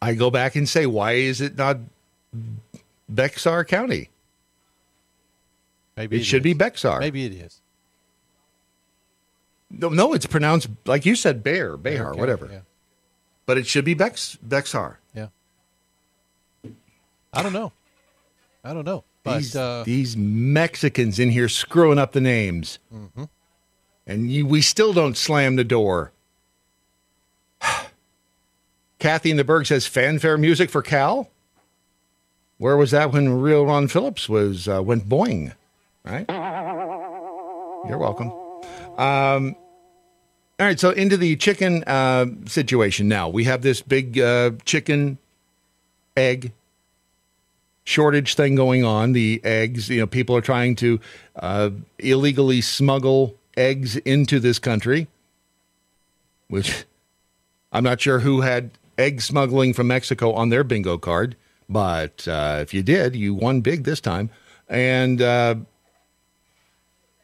I go back and say, why is it not Bexar County? Maybe it, should be Bexar. Maybe it is. No, no, it's pronounced like you said, Bear, Behar, whatever. yeah. But it should be Bex, Bexar. Yeah. I don't know. I don't know. But these, uh, these Mexicans in here screwing up the names, mhm. and you, we still don't slam the door. Kathy in the Berg says fanfare music for Kal. Where was that when Real Ron Phillips was uh, went boing? Right. You're welcome. Um, all right, so into the chicken uh, situation now. We have this big uh, chicken egg shortage thing going on. The eggs, you know, people are trying to uh, illegally smuggle eggs into this country, which I'm not sure who had egg smuggling from Mexico on their bingo card, but uh, if you did, you won big this time. And uh,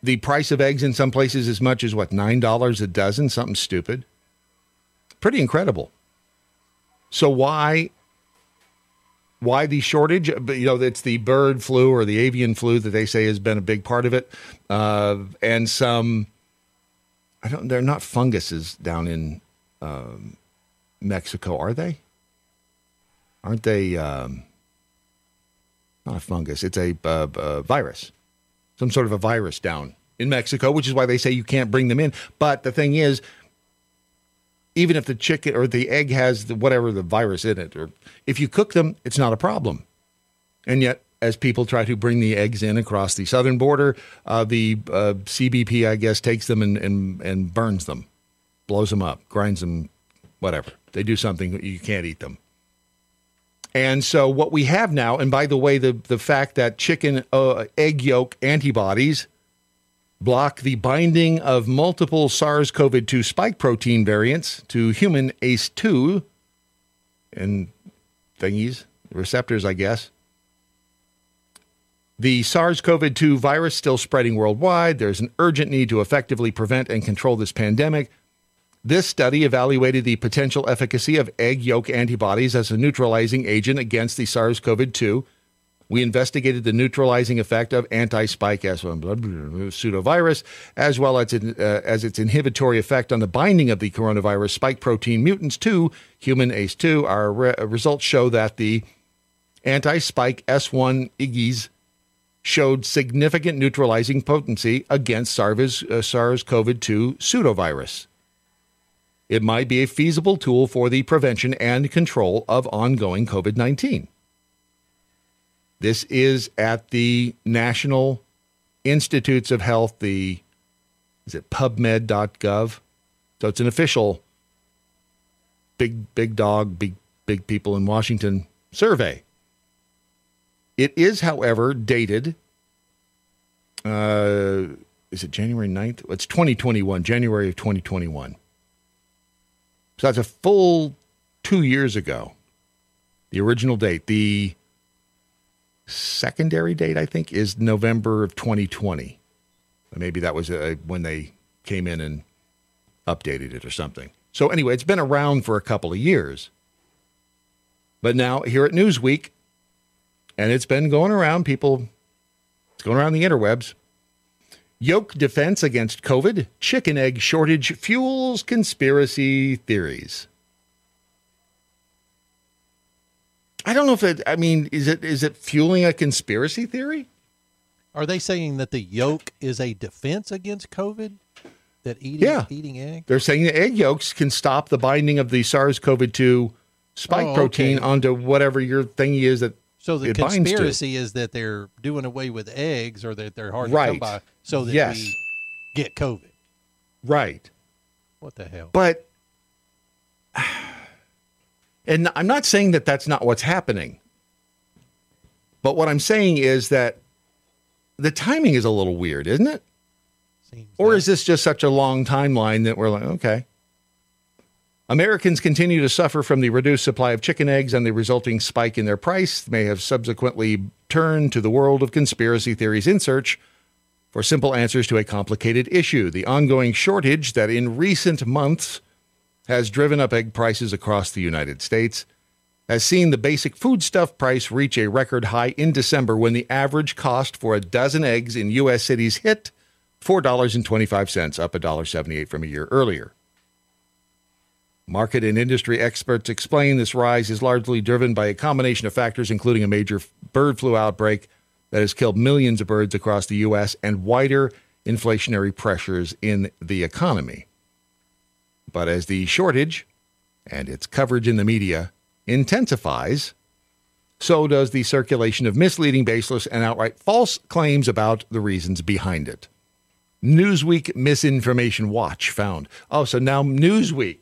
the price of eggs in some places as much as what nine dollars a dozen, something stupid. Pretty incredible. So why why the shortage? But you know, it's the bird flu or the avian flu that they say has been a big part of it, uh, and some. I don't. They're not funguses down in um, Mexico, are they? Aren't they? Um, not a fungus. It's a uh, uh, virus, some sort of a virus down in Mexico, which is why they say you can't bring them in. But the thing is, even if the chicken or the egg has the, whatever the virus in it, or if you cook them, it's not a problem. And yet, as people try to bring the eggs in across the southern border, uh, the uh, CBP, I guess, takes them and, and, and burns them, blows them up, grinds them, whatever. They do something, you can't eat them. And so, what we have now, and by the way, the, the fact that chicken uh, egg yolk antibodies block the binding of multiple SARS CoV 2 spike protein variants to human ACE2 and thingies, receptors, I guess. The SARS CoV 2 virus still spreading worldwide. There's an urgent need to effectively prevent and control this pandemic. This study evaluated the potential efficacy of egg yolk antibodies as a neutralizing agent against the SARS CoV 2 We investigated the neutralizing effect of anti-spike S1 blah, blah, blah, pseudovirus, as well as, it, uh, as its inhibitory effect on the binding of the coronavirus spike protein mutants to human ACE2. Our re- results show that the anti-spike S1 IgGs showed significant neutralizing potency against SARS, uh, SARS-CoV-2 pseudovirus. It might be a feasible tool for the prevention and control of ongoing COVID 19. This is at the National Institutes of Health, the is it pubmed.gov? So it's an official big big dog, big big people in Washington survey. It is, however, dated uh is it January 9th? It's 2021, January of 2021. So that's a full two years ago. The original date. The secondary date, I think, is November of 2020. Maybe that was uh, when they came in and updated it or something. So, anyway, it's been around for a couple of years. But now, here at Newsweek, and it's been going around, people, it's going around the interwebs. Yolk defense against COVID, chicken egg shortage fuels conspiracy theories. I don't know if it. I mean, is it is it fueling a conspiracy theory? Are they saying that the yolk is a defense against COVID? That eating Yeah. eating egg? They're saying the egg yolks can stop the binding of the SARS-CoV-2 spike Oh, protein okay. onto whatever your thingy is that So the it conspiracy is that they're doing away with eggs or that they're hard to come by so that Yes. we get COVID. Right. What the hell? But, and I'm not saying that that's not what's happening. But what I'm saying is that the timing is a little weird, isn't it? or is this just such a long timeline that we're like, okay. Americans continue to suffer from the reduced supply of chicken eggs and the resulting spike in their price may have subsequently turned to the world of conspiracy theories in search for simple answers to a complicated issue. The ongoing shortage that in recent months has driven up egg prices across the United States has seen the basic foodstuff price reach a record high in December when the average cost for a dozen eggs in U.S. cities hit $4.25, up $1.78 from a year earlier. Market and industry experts explain this rise is largely driven by a combination of factors, including a major bird flu outbreak that has killed millions of birds across the U.S. and wider inflationary pressures in the economy. But as the shortage and its coverage in the media intensifies, so does the circulation of misleading, baseless, and outright false claims about the reasons behind it. Newsweek Misinformation Watch found. Oh, so now Newsweek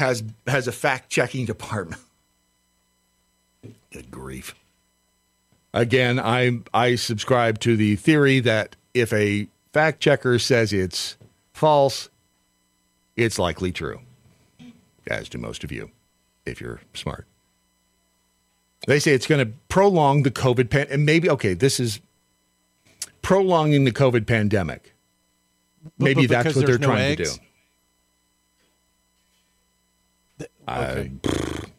has has a fact checking department. Good grief. Again, I I subscribe to the theory that if a fact checker says it's false, it's likely true. As do most of you, if you're smart. They say it's going to prolong the COVID pan, and maybe okay, this is prolonging the COVID pandemic. Maybe but that's what they're no trying to eggs? Do. I-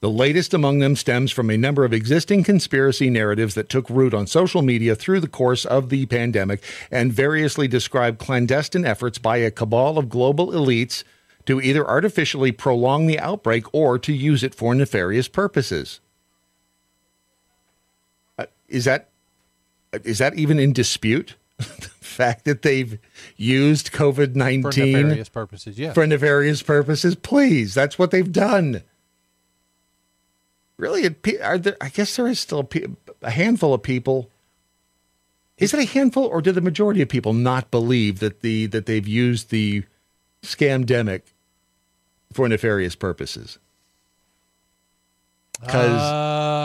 the latest among them stems from a number of existing conspiracy narratives that took root on social media through the course of the pandemic and variously describe clandestine efforts by a cabal of global elites to either artificially prolong the outbreak or to use it for nefarious purposes. Uh, is that is that even in dispute? fact that they've used COVID 19 For nefarious purposes, yeah. for nefarious purposes, please. That's what they've done. Really, are there? I guess there is still a, a handful of people. Is it a handful, or do the majority of people not believe that the that they've used the scamdemic for nefarious purposes? Because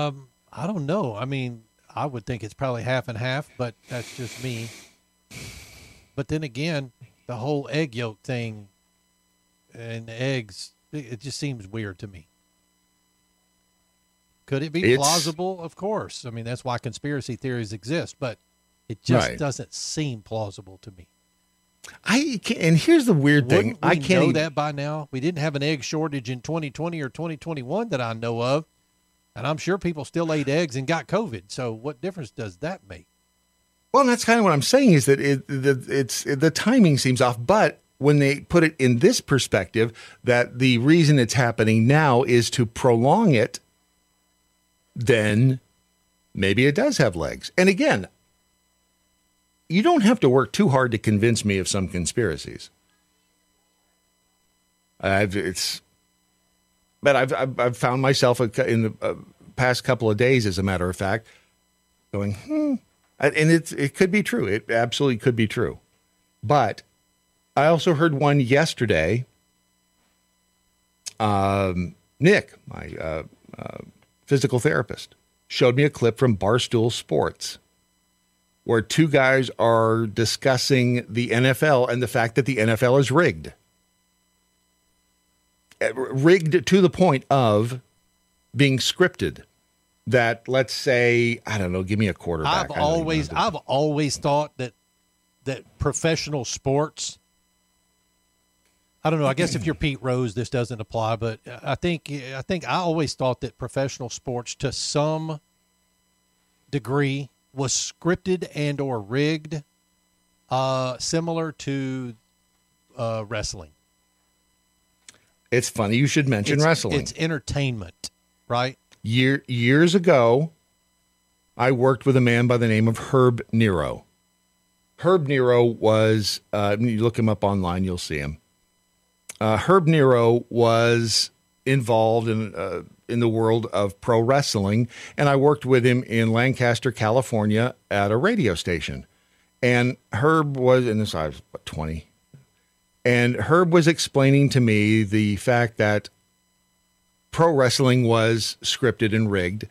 Um, I don't know. I mean, I would think it's probably half and half, but that's just me. But then again, the whole egg yolk thing and eggs, it just seems weird to me. Could it be It's- plausible? Of course. I mean, that's why conspiracy theories exist, but it just Right. doesn't seem plausible to me. I can't, and here's the weird thing: Wouldn't I can't know even- that by now. We didn't have an egg shortage in 2020 or 2021 that I know of. And I'm sure people still ate eggs and got COVID. So what difference does that make? Well, that's kind of what I'm saying is that it, the, it's the timing seems off, but when they put it in this perspective, that the reason it's happening now is to prolong it, then maybe it does have legs. And again, you don't have to work too hard to convince me of some conspiracies. I've it's, but I've I've, I've found myself in the uh, past couple of days, as a matter of fact, going, hmm, and it's it could be true. It absolutely could be true, but I also heard one yesterday. Um, Nick, my uh, uh, physical therapist, showed me a clip from Barstool Sports where two guys are discussing the NFL and the fact that the NFL is rigged. Uh, Rigged to the point of being scripted. That let's say, I don't know, give me a quarterback. I've I don't even always. I've always thought that that professional sports I don't know. I guess if you're Pete Rose, this doesn't apply, but I think I think I always thought that professional sports, to some degree, was scripted and or rigged, uh, similar to uh, wrestling. It's funny you should mention It's- wrestling. It's entertainment, right? Year years ago, I worked with a man by the name of Herb Nero. Herb Nero was, uh, you look him up online, you'll see him. Uh, Herb Nero was involved in uh, in the world of pro wrestling, and I worked with him in Lancaster, California, at a radio station. And Herb was, and this I was what twenty, and Herb was explaining to me the fact that pro wrestling was scripted and rigged.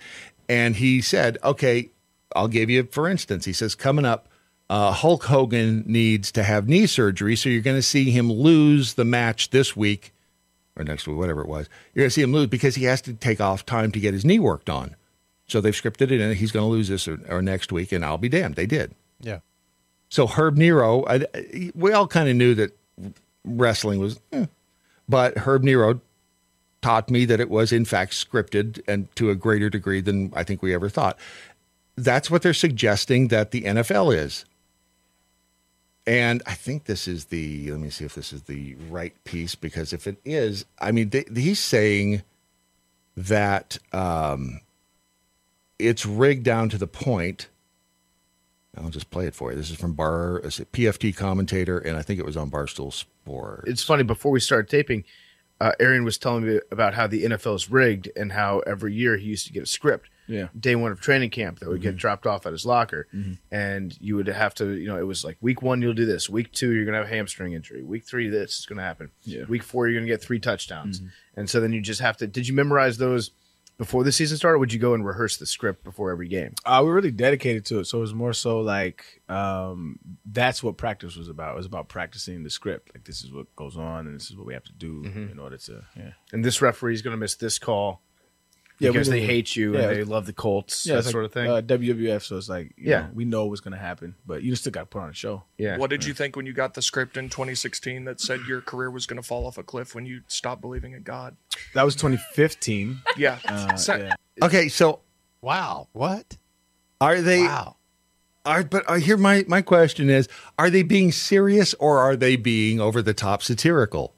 And he said, okay, I'll give you, for instance, he says, coming up, uh, Hulk Hogan needs to have knee surgery. So you're going to see him lose the match this week or next week, whatever it was. You're going to see him lose because he has to take off time to get his knee worked on. So they've scripted it and he's going to lose this or, or next week. And I'll be damned. They did. Yeah. So Herb Nero, I, we all kind of knew that wrestling was, eh. but Herb Nero taught me that it was in fact scripted and to a greater degree than I think we ever thought. That's what they're suggesting that the NFL is. And I think this is the, let me see if this is the right piece, because if it is, I mean, they, he's saying that um, it's rigged down to the point. I'll just play it for you. This is from Bar, is PFT commentator, and I think it was on Barstool Sport. It's funny. Before we started taping, uh, Arian was telling me about how the NFL is rigged and how every year he used to get a script. Yeah. Day one of training camp that would Mhm. get dropped off at his locker, Mhm. and you would have to, you know, it was like week one you'll do this, week two you're gonna have a hamstring injury, week three this is gonna happen, Yeah. week four you're gonna get three touchdowns, Mhm. and so then you just have to. Did you memorize those before the season started? Or would you go and rehearse the script before every game? Uh, we were really dedicated to it, so it was more so like um, that's what practice was about. It was about practicing the script. Like this is what goes on, and this is what we have to do Mhm. in order to. Yeah. And this referee is gonna miss this call Yeah, because they hate you yeah. and they love the Colts, Yeah, that it's like, sort of thing. Uh, WWF, so it's like you Yeah. know, we know what's gonna happen, but you still got to put on a show. Yeah. What did you think when you got the script in 2016 that said your career was going to fall off a cliff when you stopped believing in God? That was 2015. Yeah. Uh, So- yeah. Okay, so wow, what are they? Wow. Are but uh, here my my question is: Are they being serious or are they being over the top satirical?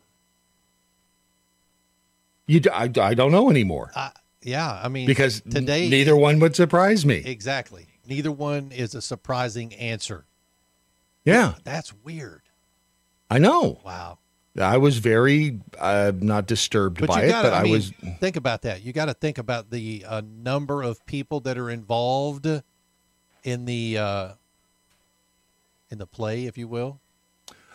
You, I, I don't know anymore Uh, yeah, I mean, because today neither one would surprise me. Exactly. Neither one is a surprising answer. Yeah, That's weird. I know. Wow. I was very uh, not disturbed But by you it, but I, mean, was. think about that. You got to think about the uh, number of people that are involved in the uh, in the play, if you will,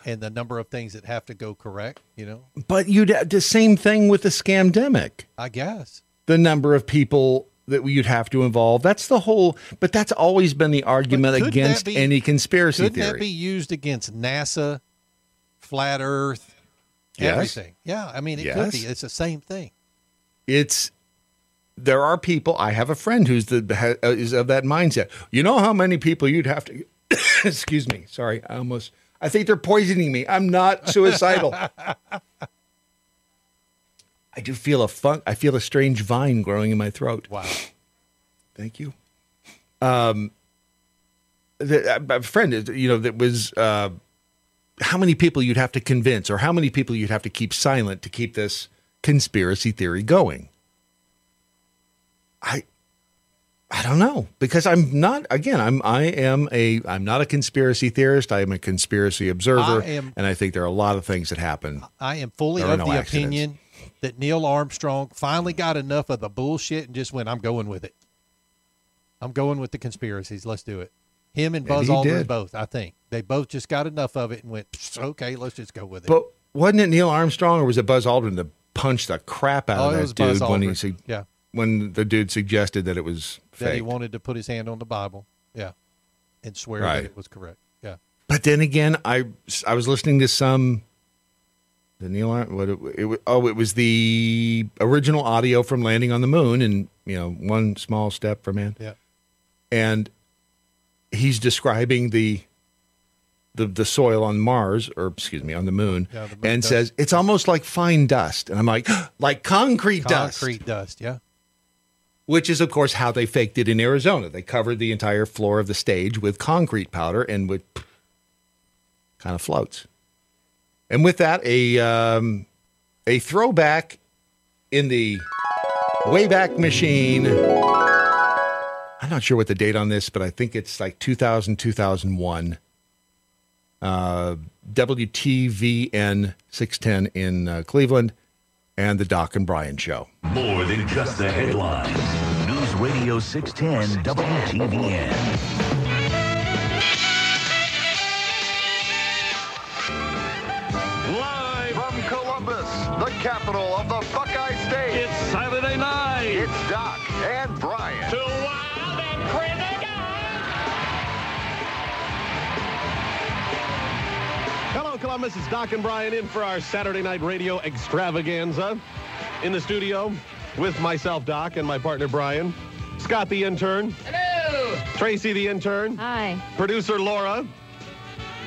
and the number of things that have to go correct. You know, But you the same thing with the scamdemic. I guess. The number of people that you'd have to involve. That's the whole. But that's always been the argument against be- any conspiracy theory. Couldn't that be used against NASA, flat Earth, Yes. everything? Yeah, I mean, it could be. It's the same thing. it's there are people. I have a friend who's the uh, is of that mindset. You know how many people you'd have to. excuse me. Sorry, I almost. I think they're poisoning me. I'm not suicidal. I do feel a funk. I feel a strange vine growing in my throat. Wow. Thank you. Um, the, a- a friend, is- you know, that was uh, how many people you'd have to convince, or how many people you'd have to keep silent to keep this conspiracy theory going. I, I don't know because I'm not. Again, I'm. I am a. I'm not a conspiracy theorist. I am a conspiracy observer, I am- and I think there are a lot of things that happen. I am fully of no the accidents. opinion that Neil Armstrong finally got enough of the bullshit and just went, I'm going with it. I'm going with the conspiracies. Let's do it. Him and Buzz he Aldrin did. both, I think. They both just got enough of it and went, okay, let's just go with it. But wasn't it Neil Armstrong or was it Buzz Aldrin that punched the crap out Oh, of that dude when he su- Yeah. when the dude suggested that it was that he wanted to put his hand on the Bible. Yeah. And swear Right. that it was correct. Yeah. But then again, I I was listening to some the Neil Ar- what it, it oh it was the original audio from landing on the moon and you know one small step for man. Yeah. And he's describing the the the soil on Mars or excuse me on the moon Yeah, the and dust. says it's almost like fine dust and I'm like like concrete dust. Concrete dust. Yeah. which is of course how they faked it in Arizona. They covered the entire floor of the stage with concrete powder and would kind of floats. And with that, a um, a throwback in the Wayback Machine. I'm not sure what the date on this, but I think it's like 2000, 2001. Uh, WTVN 610 in uh, Cleveland and the Doc and Brian Show. More than just the headlines. News Radio 610 WTVN. The capital of the Buckeye State. It's Saturday night. It's Doc and Brian. Two wild and crazy guys. Hello, Columbus. It's Doc and Brian in for our Saturday night radio extravaganza. In the studio with myself, Doc, and my partner, Brian. Scott, the intern. Hello. Tracy, the intern. Hi. Producer, Laura.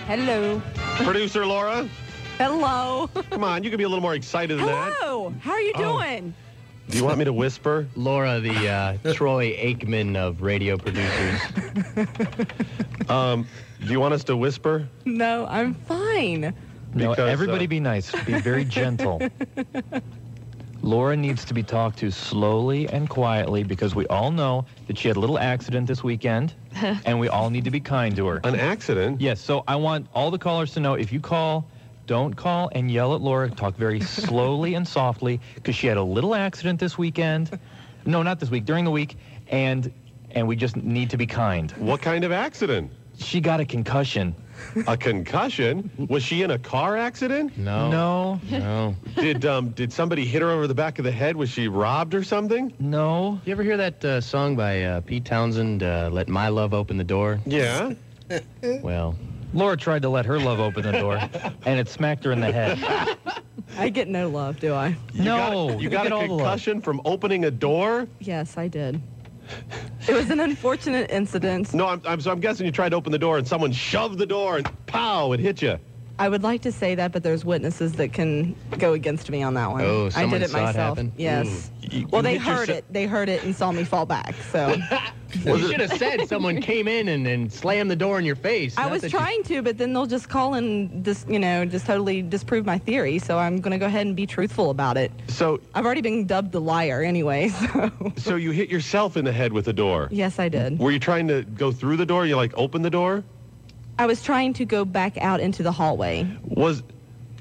Hello. Producer, Laura. Hello. Come on, you can be a little more excited than that. Hello. How are you Oh. doing? Do you want me to whisper? Laura, the uh, Troy Aikman of radio producers. Um, do you want us to whisper? No, I'm fine. No, Because, everybody uh, be nice. Be very gentle. Laura needs to be talked to slowly and quietly because we all know that she had a little accident this weekend, and we all need to be kind to her. An accident? Yes. So I want all the callers to know if you call, don't call and yell at Laura. Talk very slowly and softly because she had a little accident this weekend. No, not this week. During the week, and and we just need to be kind. What kind of accident? She got a concussion. A concussion? Was she in a car accident? No. No. No. Did um did somebody hit her over the back of the head? Was she robbed or something? No. You ever hear that uh, song by uh, Pete Townshend, uh, "Let My Love Open the Door"? Yeah. Well, Laura tried to let her love open the door, and it smacked her in the head. I get no love, do I? You No, got, you you got get a all the love. concussion from opening a door? Yes, I did. It was an unfortunate incident. No, I'm, I'm, so I'm guessing you tried to open the door and someone shoved the door and pow, it hit you. I would like to say that, but there's witnesses that can go against me on that one. Oh, I someone did it saw it myself. happen? Yes. You- Well, you they heard yourse- it. They heard it and saw me fall back. So you should have said someone came in and, and slammed the door in your face. I not was that you- trying to, but then they'll just call and just you know just totally disprove my theory. So I'm going to go ahead and be truthful about it. So I've already been dubbed the liar anyway. So so you hit yourself in the head with the door. yes, I did. Were you trying to go through the door? You like open the door? I was trying to go back out into the hallway. Was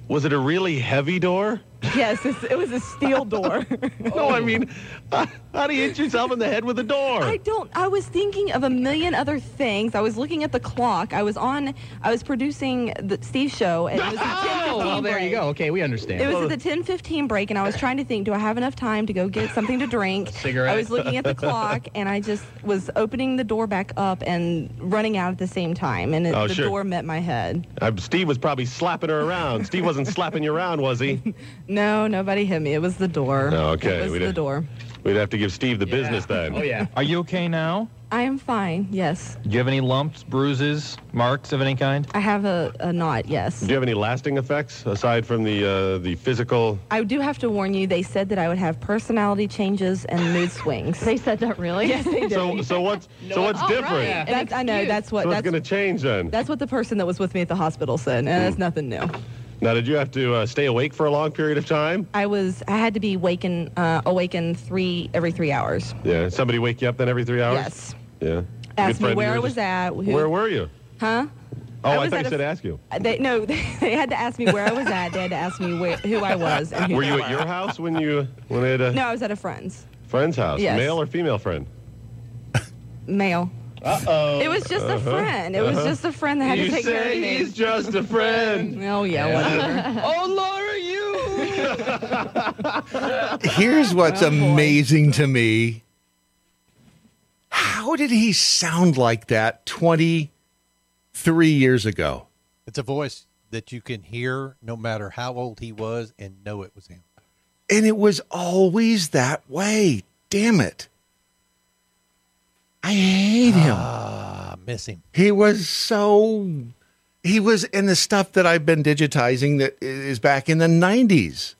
was it a really heavy door? Yes, it was a steel door. No, I mean, how do you hit yourself in the head with a door? I don't. I was thinking of a million other things. I was looking at the clock. I was on. I was producing the Steve show, and it was a 10 Oh, well, there you go. Okay, we understand. It was at the 10:15 break, and I was trying to think: Do I have enough time to go get something to drink? Cigarette. I was looking at the clock, and I just was opening the door back up and running out at the same time, and it, Oh, the sure. door met my head. Uh, Steve was probably slapping her around. Steve wasn't slapping you around, was he? No, nobody hit me. It was the door. Oh, okay. It was the door. We'd have to give Steve the business then. Oh yeah. Are you okay now? I am fine. Yes, Do you have any lumps, bruises, marks of any kind? I have a, a knot. Yes. Do you have any lasting effects aside from the uh, the physical? I do have to warn you. They said that I would have personality changes and mood swings. They said that really? Yes, they did. So so what's so what's Oh, different? right. That's, I know. That's what. So that's going to change then? That's what the person that was with me at the hospital said, and that's nothing new. Now, did you have to uh, stay awake for a long period of time? I was. I had to be waken, uh, awakened three every three hours. Yeah. Somebody wake you up then every three hours? Yes. Yeah. Asked me where I was at. who- Where were you? Huh? Oh, I, was thought you a- said ask you. They no. They had to ask me where I was at. They had to ask me where, who I was and who Were you were. at your house when you when they had a No, I was at a friend's. friend's house? Yes. Male or female friend? Male. Uh oh. It was just a friend. It was just a friend that had you to take care of me. he's just a friend. Oh yeah, whatever. oh, Laura, you. Here's what's Oh, boy. amazing to me. How did he sound like that 23 years ago? It's a voice that you can hear no matter how old he was and know it was him. And it was always that way. Damn it. I hate him. Ah, miss him. He was so he was in the stuff that I've been digitizing that is back in the 90s.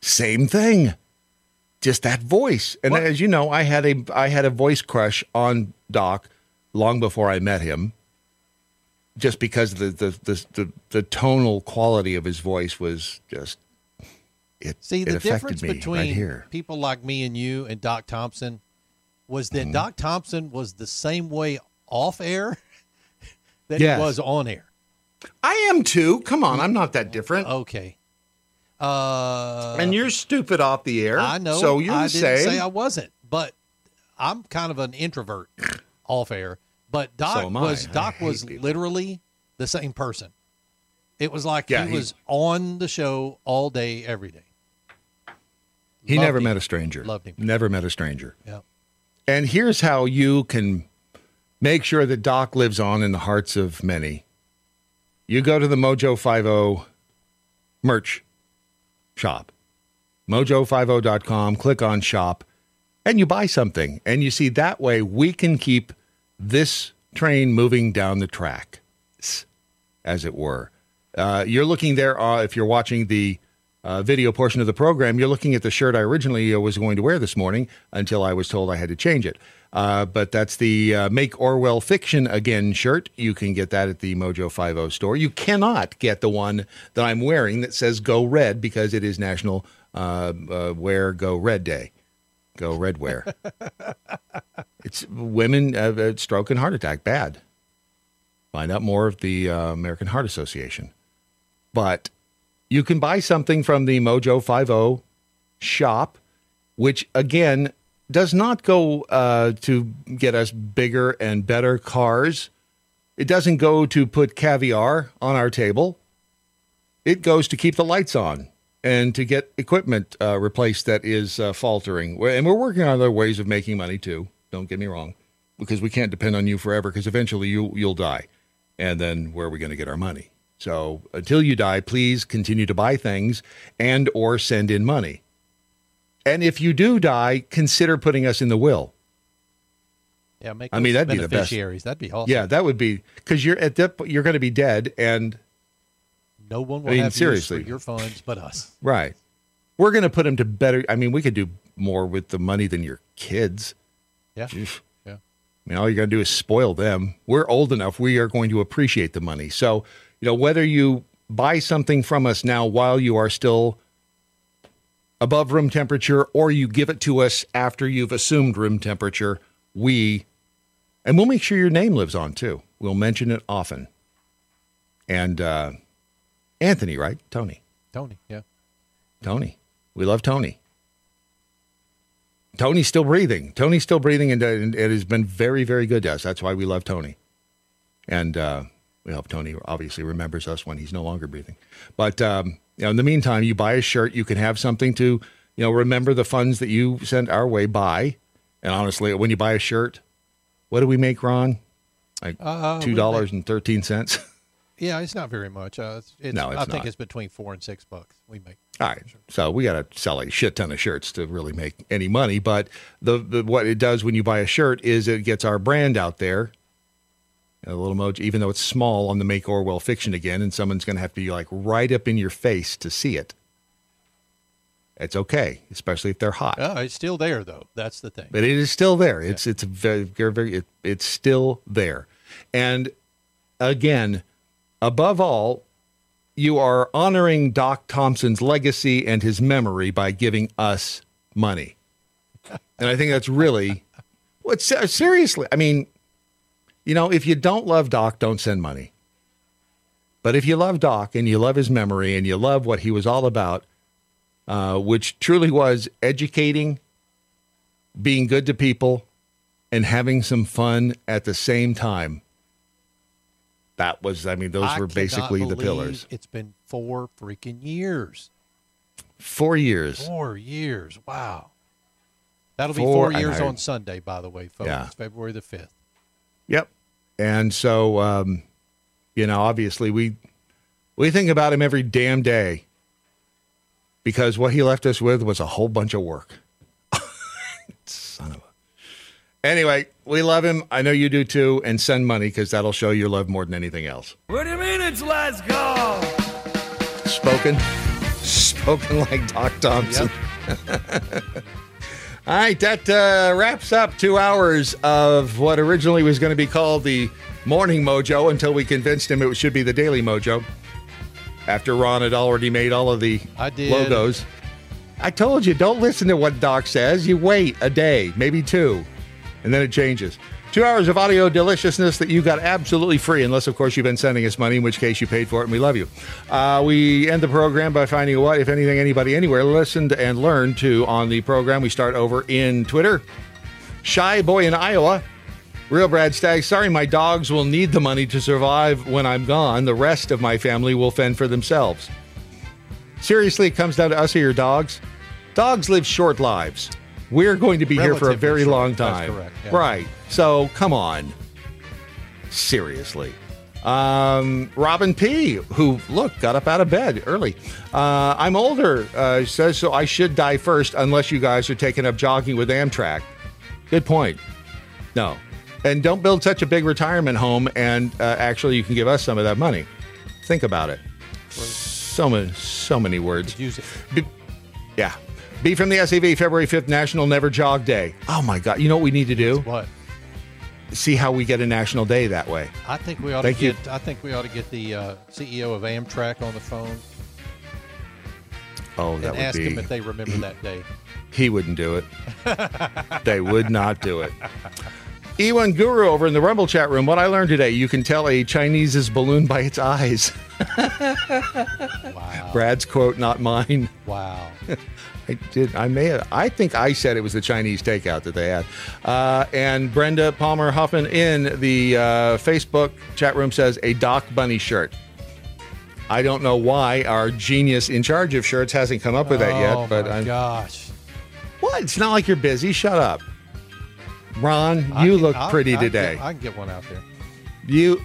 Same thing. Just that voice. And as you know, I had a I had a voice crush on Doc long before I met him. Just because the the the the, the tonal quality of his voice was just it, See, the affected difference me between right here. people like me and you and Doc Thompson was Mm-hmm. that Doc Thompson was the same way off air that Yes. he was on air. I am too. Come on, I'm not that different. Okay. Uh, and you're stupid off the air. I know. So you're I didn't say I wasn't, but I'm kind of an introvert off air. But Doc So was I Doc was literally the same person. It was like Yeah, he, he- was on the show all day, every day. He Loved never him. met a stranger. Loved him. Never met a stranger. Yeah. And here's how you can make sure that Doc lives on in the hearts of many. You go to the Mojo 50 merch shop, mojo50.com, click on shop, and you buy something. And you see that way we can keep this train moving down the track, as it were. Uh, you're looking there, uh, if you're watching the uh, video portion of the program, you're looking at the shirt I originally uh, was going to wear this morning until I was told I had to change it. Uh, but that's the uh, Make Orwell Fiction Again shirt. You can get that at the Mojo 50 store. You cannot get the one that I'm wearing that says Go Red because it is National uh, uh, Wear Go Red Day. Go Red Wear. it's women stroke and heart attack. Bad. Find out more of the uh, American Heart Association. But you can buy something from the Mojo 50 shop, which again does not go uh, to get us bigger and better cars. It doesn't go to put caviar on our table. It goes to keep the lights on and to get equipment uh, replaced that is uh, faltering. And we're working on other ways of making money too. Don't get me wrong, because we can't depend on you forever. Because eventually you you'll die, and then where are we going to get our money? So until you die, please continue to buy things and or send in money. And if you do die, consider putting us in the will. Yeah, make I mean, that'd be the best. beneficiaries. That'd be awesome. Yeah, that would be because you're at that. You're going to be dead, and No one will I mean, have seriously. your funds but us. right, we're going to put them to better. I mean, we could do more with the money than your kids. Yeah. Oof. Yeah. I mean, all you're going to do is spoil them. We're old enough. We are going to appreciate the money. So, you know, whether you buy something from us now while you are still above room temperature or you give it to us after you've assumed room temperature, we, and we'll make sure your name lives on too. We'll mention it often. And uh, Anthony, right? Tony. Tony, yeah. Tony. We love Tony. Tony's still breathing. Tony's still breathing, and, uh, and it has been very, very good to us. That's why we love Tony. And uh, we hope Tony obviously remembers us when he's no longer breathing. But um, you know, in the meantime, you buy a shirt, you can have something to, you know, remember the funds that you sent our way. Buy, and honestly, when you buy a shirt, what do we make, Ron? Like Uh, two dollars and thirteen cents. Yeah, it's not very much. Uh, it's, it's, No, it's I think it's between four and six bucks. We make. All right. So we got to sell a shit ton of shirts to really make any money. But the, the what it does when you buy a shirt is it gets our brand out there. A little emoji, even though it's small on the Make Orwell fiction again, and someone's going to have to be like right up in your face to see it. It's okay, especially if they're hot. Oh, it's still there though. That's the thing. But it is still there. It's it's very very, very it, it's still there. And again, above all, you are honoring Doc Thompson's legacy and his memory by giving us money. And I think that's really what seriously. I mean, you know, if you don't love Doc, don't send money. But if you love Doc and you love his memory and you love what he was all about, uh, which truly was educating, being good to people, and having some fun at the same time. That was, I mean, those I were basically the pillars. It's been four freaking years. Four years. Four years. Wow. That'll be Four- four years on Sunday, by the way, folks. Yeah. February the fifth. Yep. And so, um, you know, obviously we we think about him every damn day because what he left us with was a whole bunch of work. Son of a. Anyway, we love him. I know you do too. And send money because that'll show your love more than anything else. What do you mean it's let's go? Spoken, spoken like Doc Thompson. All right, that uh, wraps up two hours of what originally was going to be called the Morning Mojo until we convinced him it should be the Daily Mojo. After Ron had already made all of the I logos. I told you, don't listen to what Doc says. You wait a day, maybe two, and then it changes. Two hours of audio deliciousness that you got absolutely free, unless, of course, you've been sending us money, in which case you paid for it, and we love you. Uh, we end the program by finding what, if anything, anybody anywhere listened and learned to on the program. We start over in Twitter. Shy Boy in Iowa. Real Brad Staggs, sorry, my dogs will need the money to survive when I'm gone. The rest of my family will fend for themselves. Seriously, it comes down to us or your dogs. Dogs live short lives. We're going to be here for a very short. long That's time. correct, yeah. Right. So come on. Seriously. Um, Robin P., who, look, got up out of bed early. Uh, I'm older, uh, says, so I should die first unless you guys are taking up jogging with Amtrak. Good point. No. And don't build such a big retirement home and uh, actually you can give us some of that money. Think about it. So many, so many words. Use it. Be- yeah. Be from the SAV, February 5th, National Never Jog Day. Oh my God. You know what we need to do? What? See how we get a national day that way. I think we ought Thank to you. get. I think we ought to get the uh, CEO of Amtrak on the phone Oh, that would be. and would ask be. him if they remember that day. He wouldn't do it. they would not do it. E1 Guru over in the Rumble chat room. What I learned today, you can tell a Chinese's balloon by its eyes. wow. Brad's quote, not mine. Wow. I did. I may have. I think I said it was the Chinese takeout that they had. Uh, and Brenda Palmer Huffman in the uh, Facebook chat room says a Doc Bunny shirt. I don't know why our genius in charge of shirts hasn't come up with that oh yet, but my I'm. gosh. What? It's not like you're busy. Shut up. Ron, you can- look I'll- pretty I today. get- I can get one out there. You.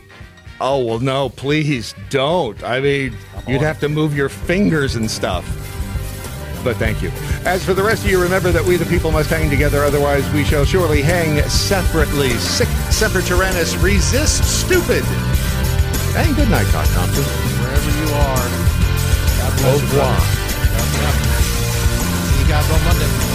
Oh, well, no, please don't. I mean, you'd have to move your fingers and stuff but thank you. As for the rest of you, remember that we the people must hang together, otherwise we shall surely hang separately. Sic semper tyrannis, resist stupid. And good night, Doc Thompson. Wherever you are, God bless Au revoir. you. God bless you. See you guys on Monday.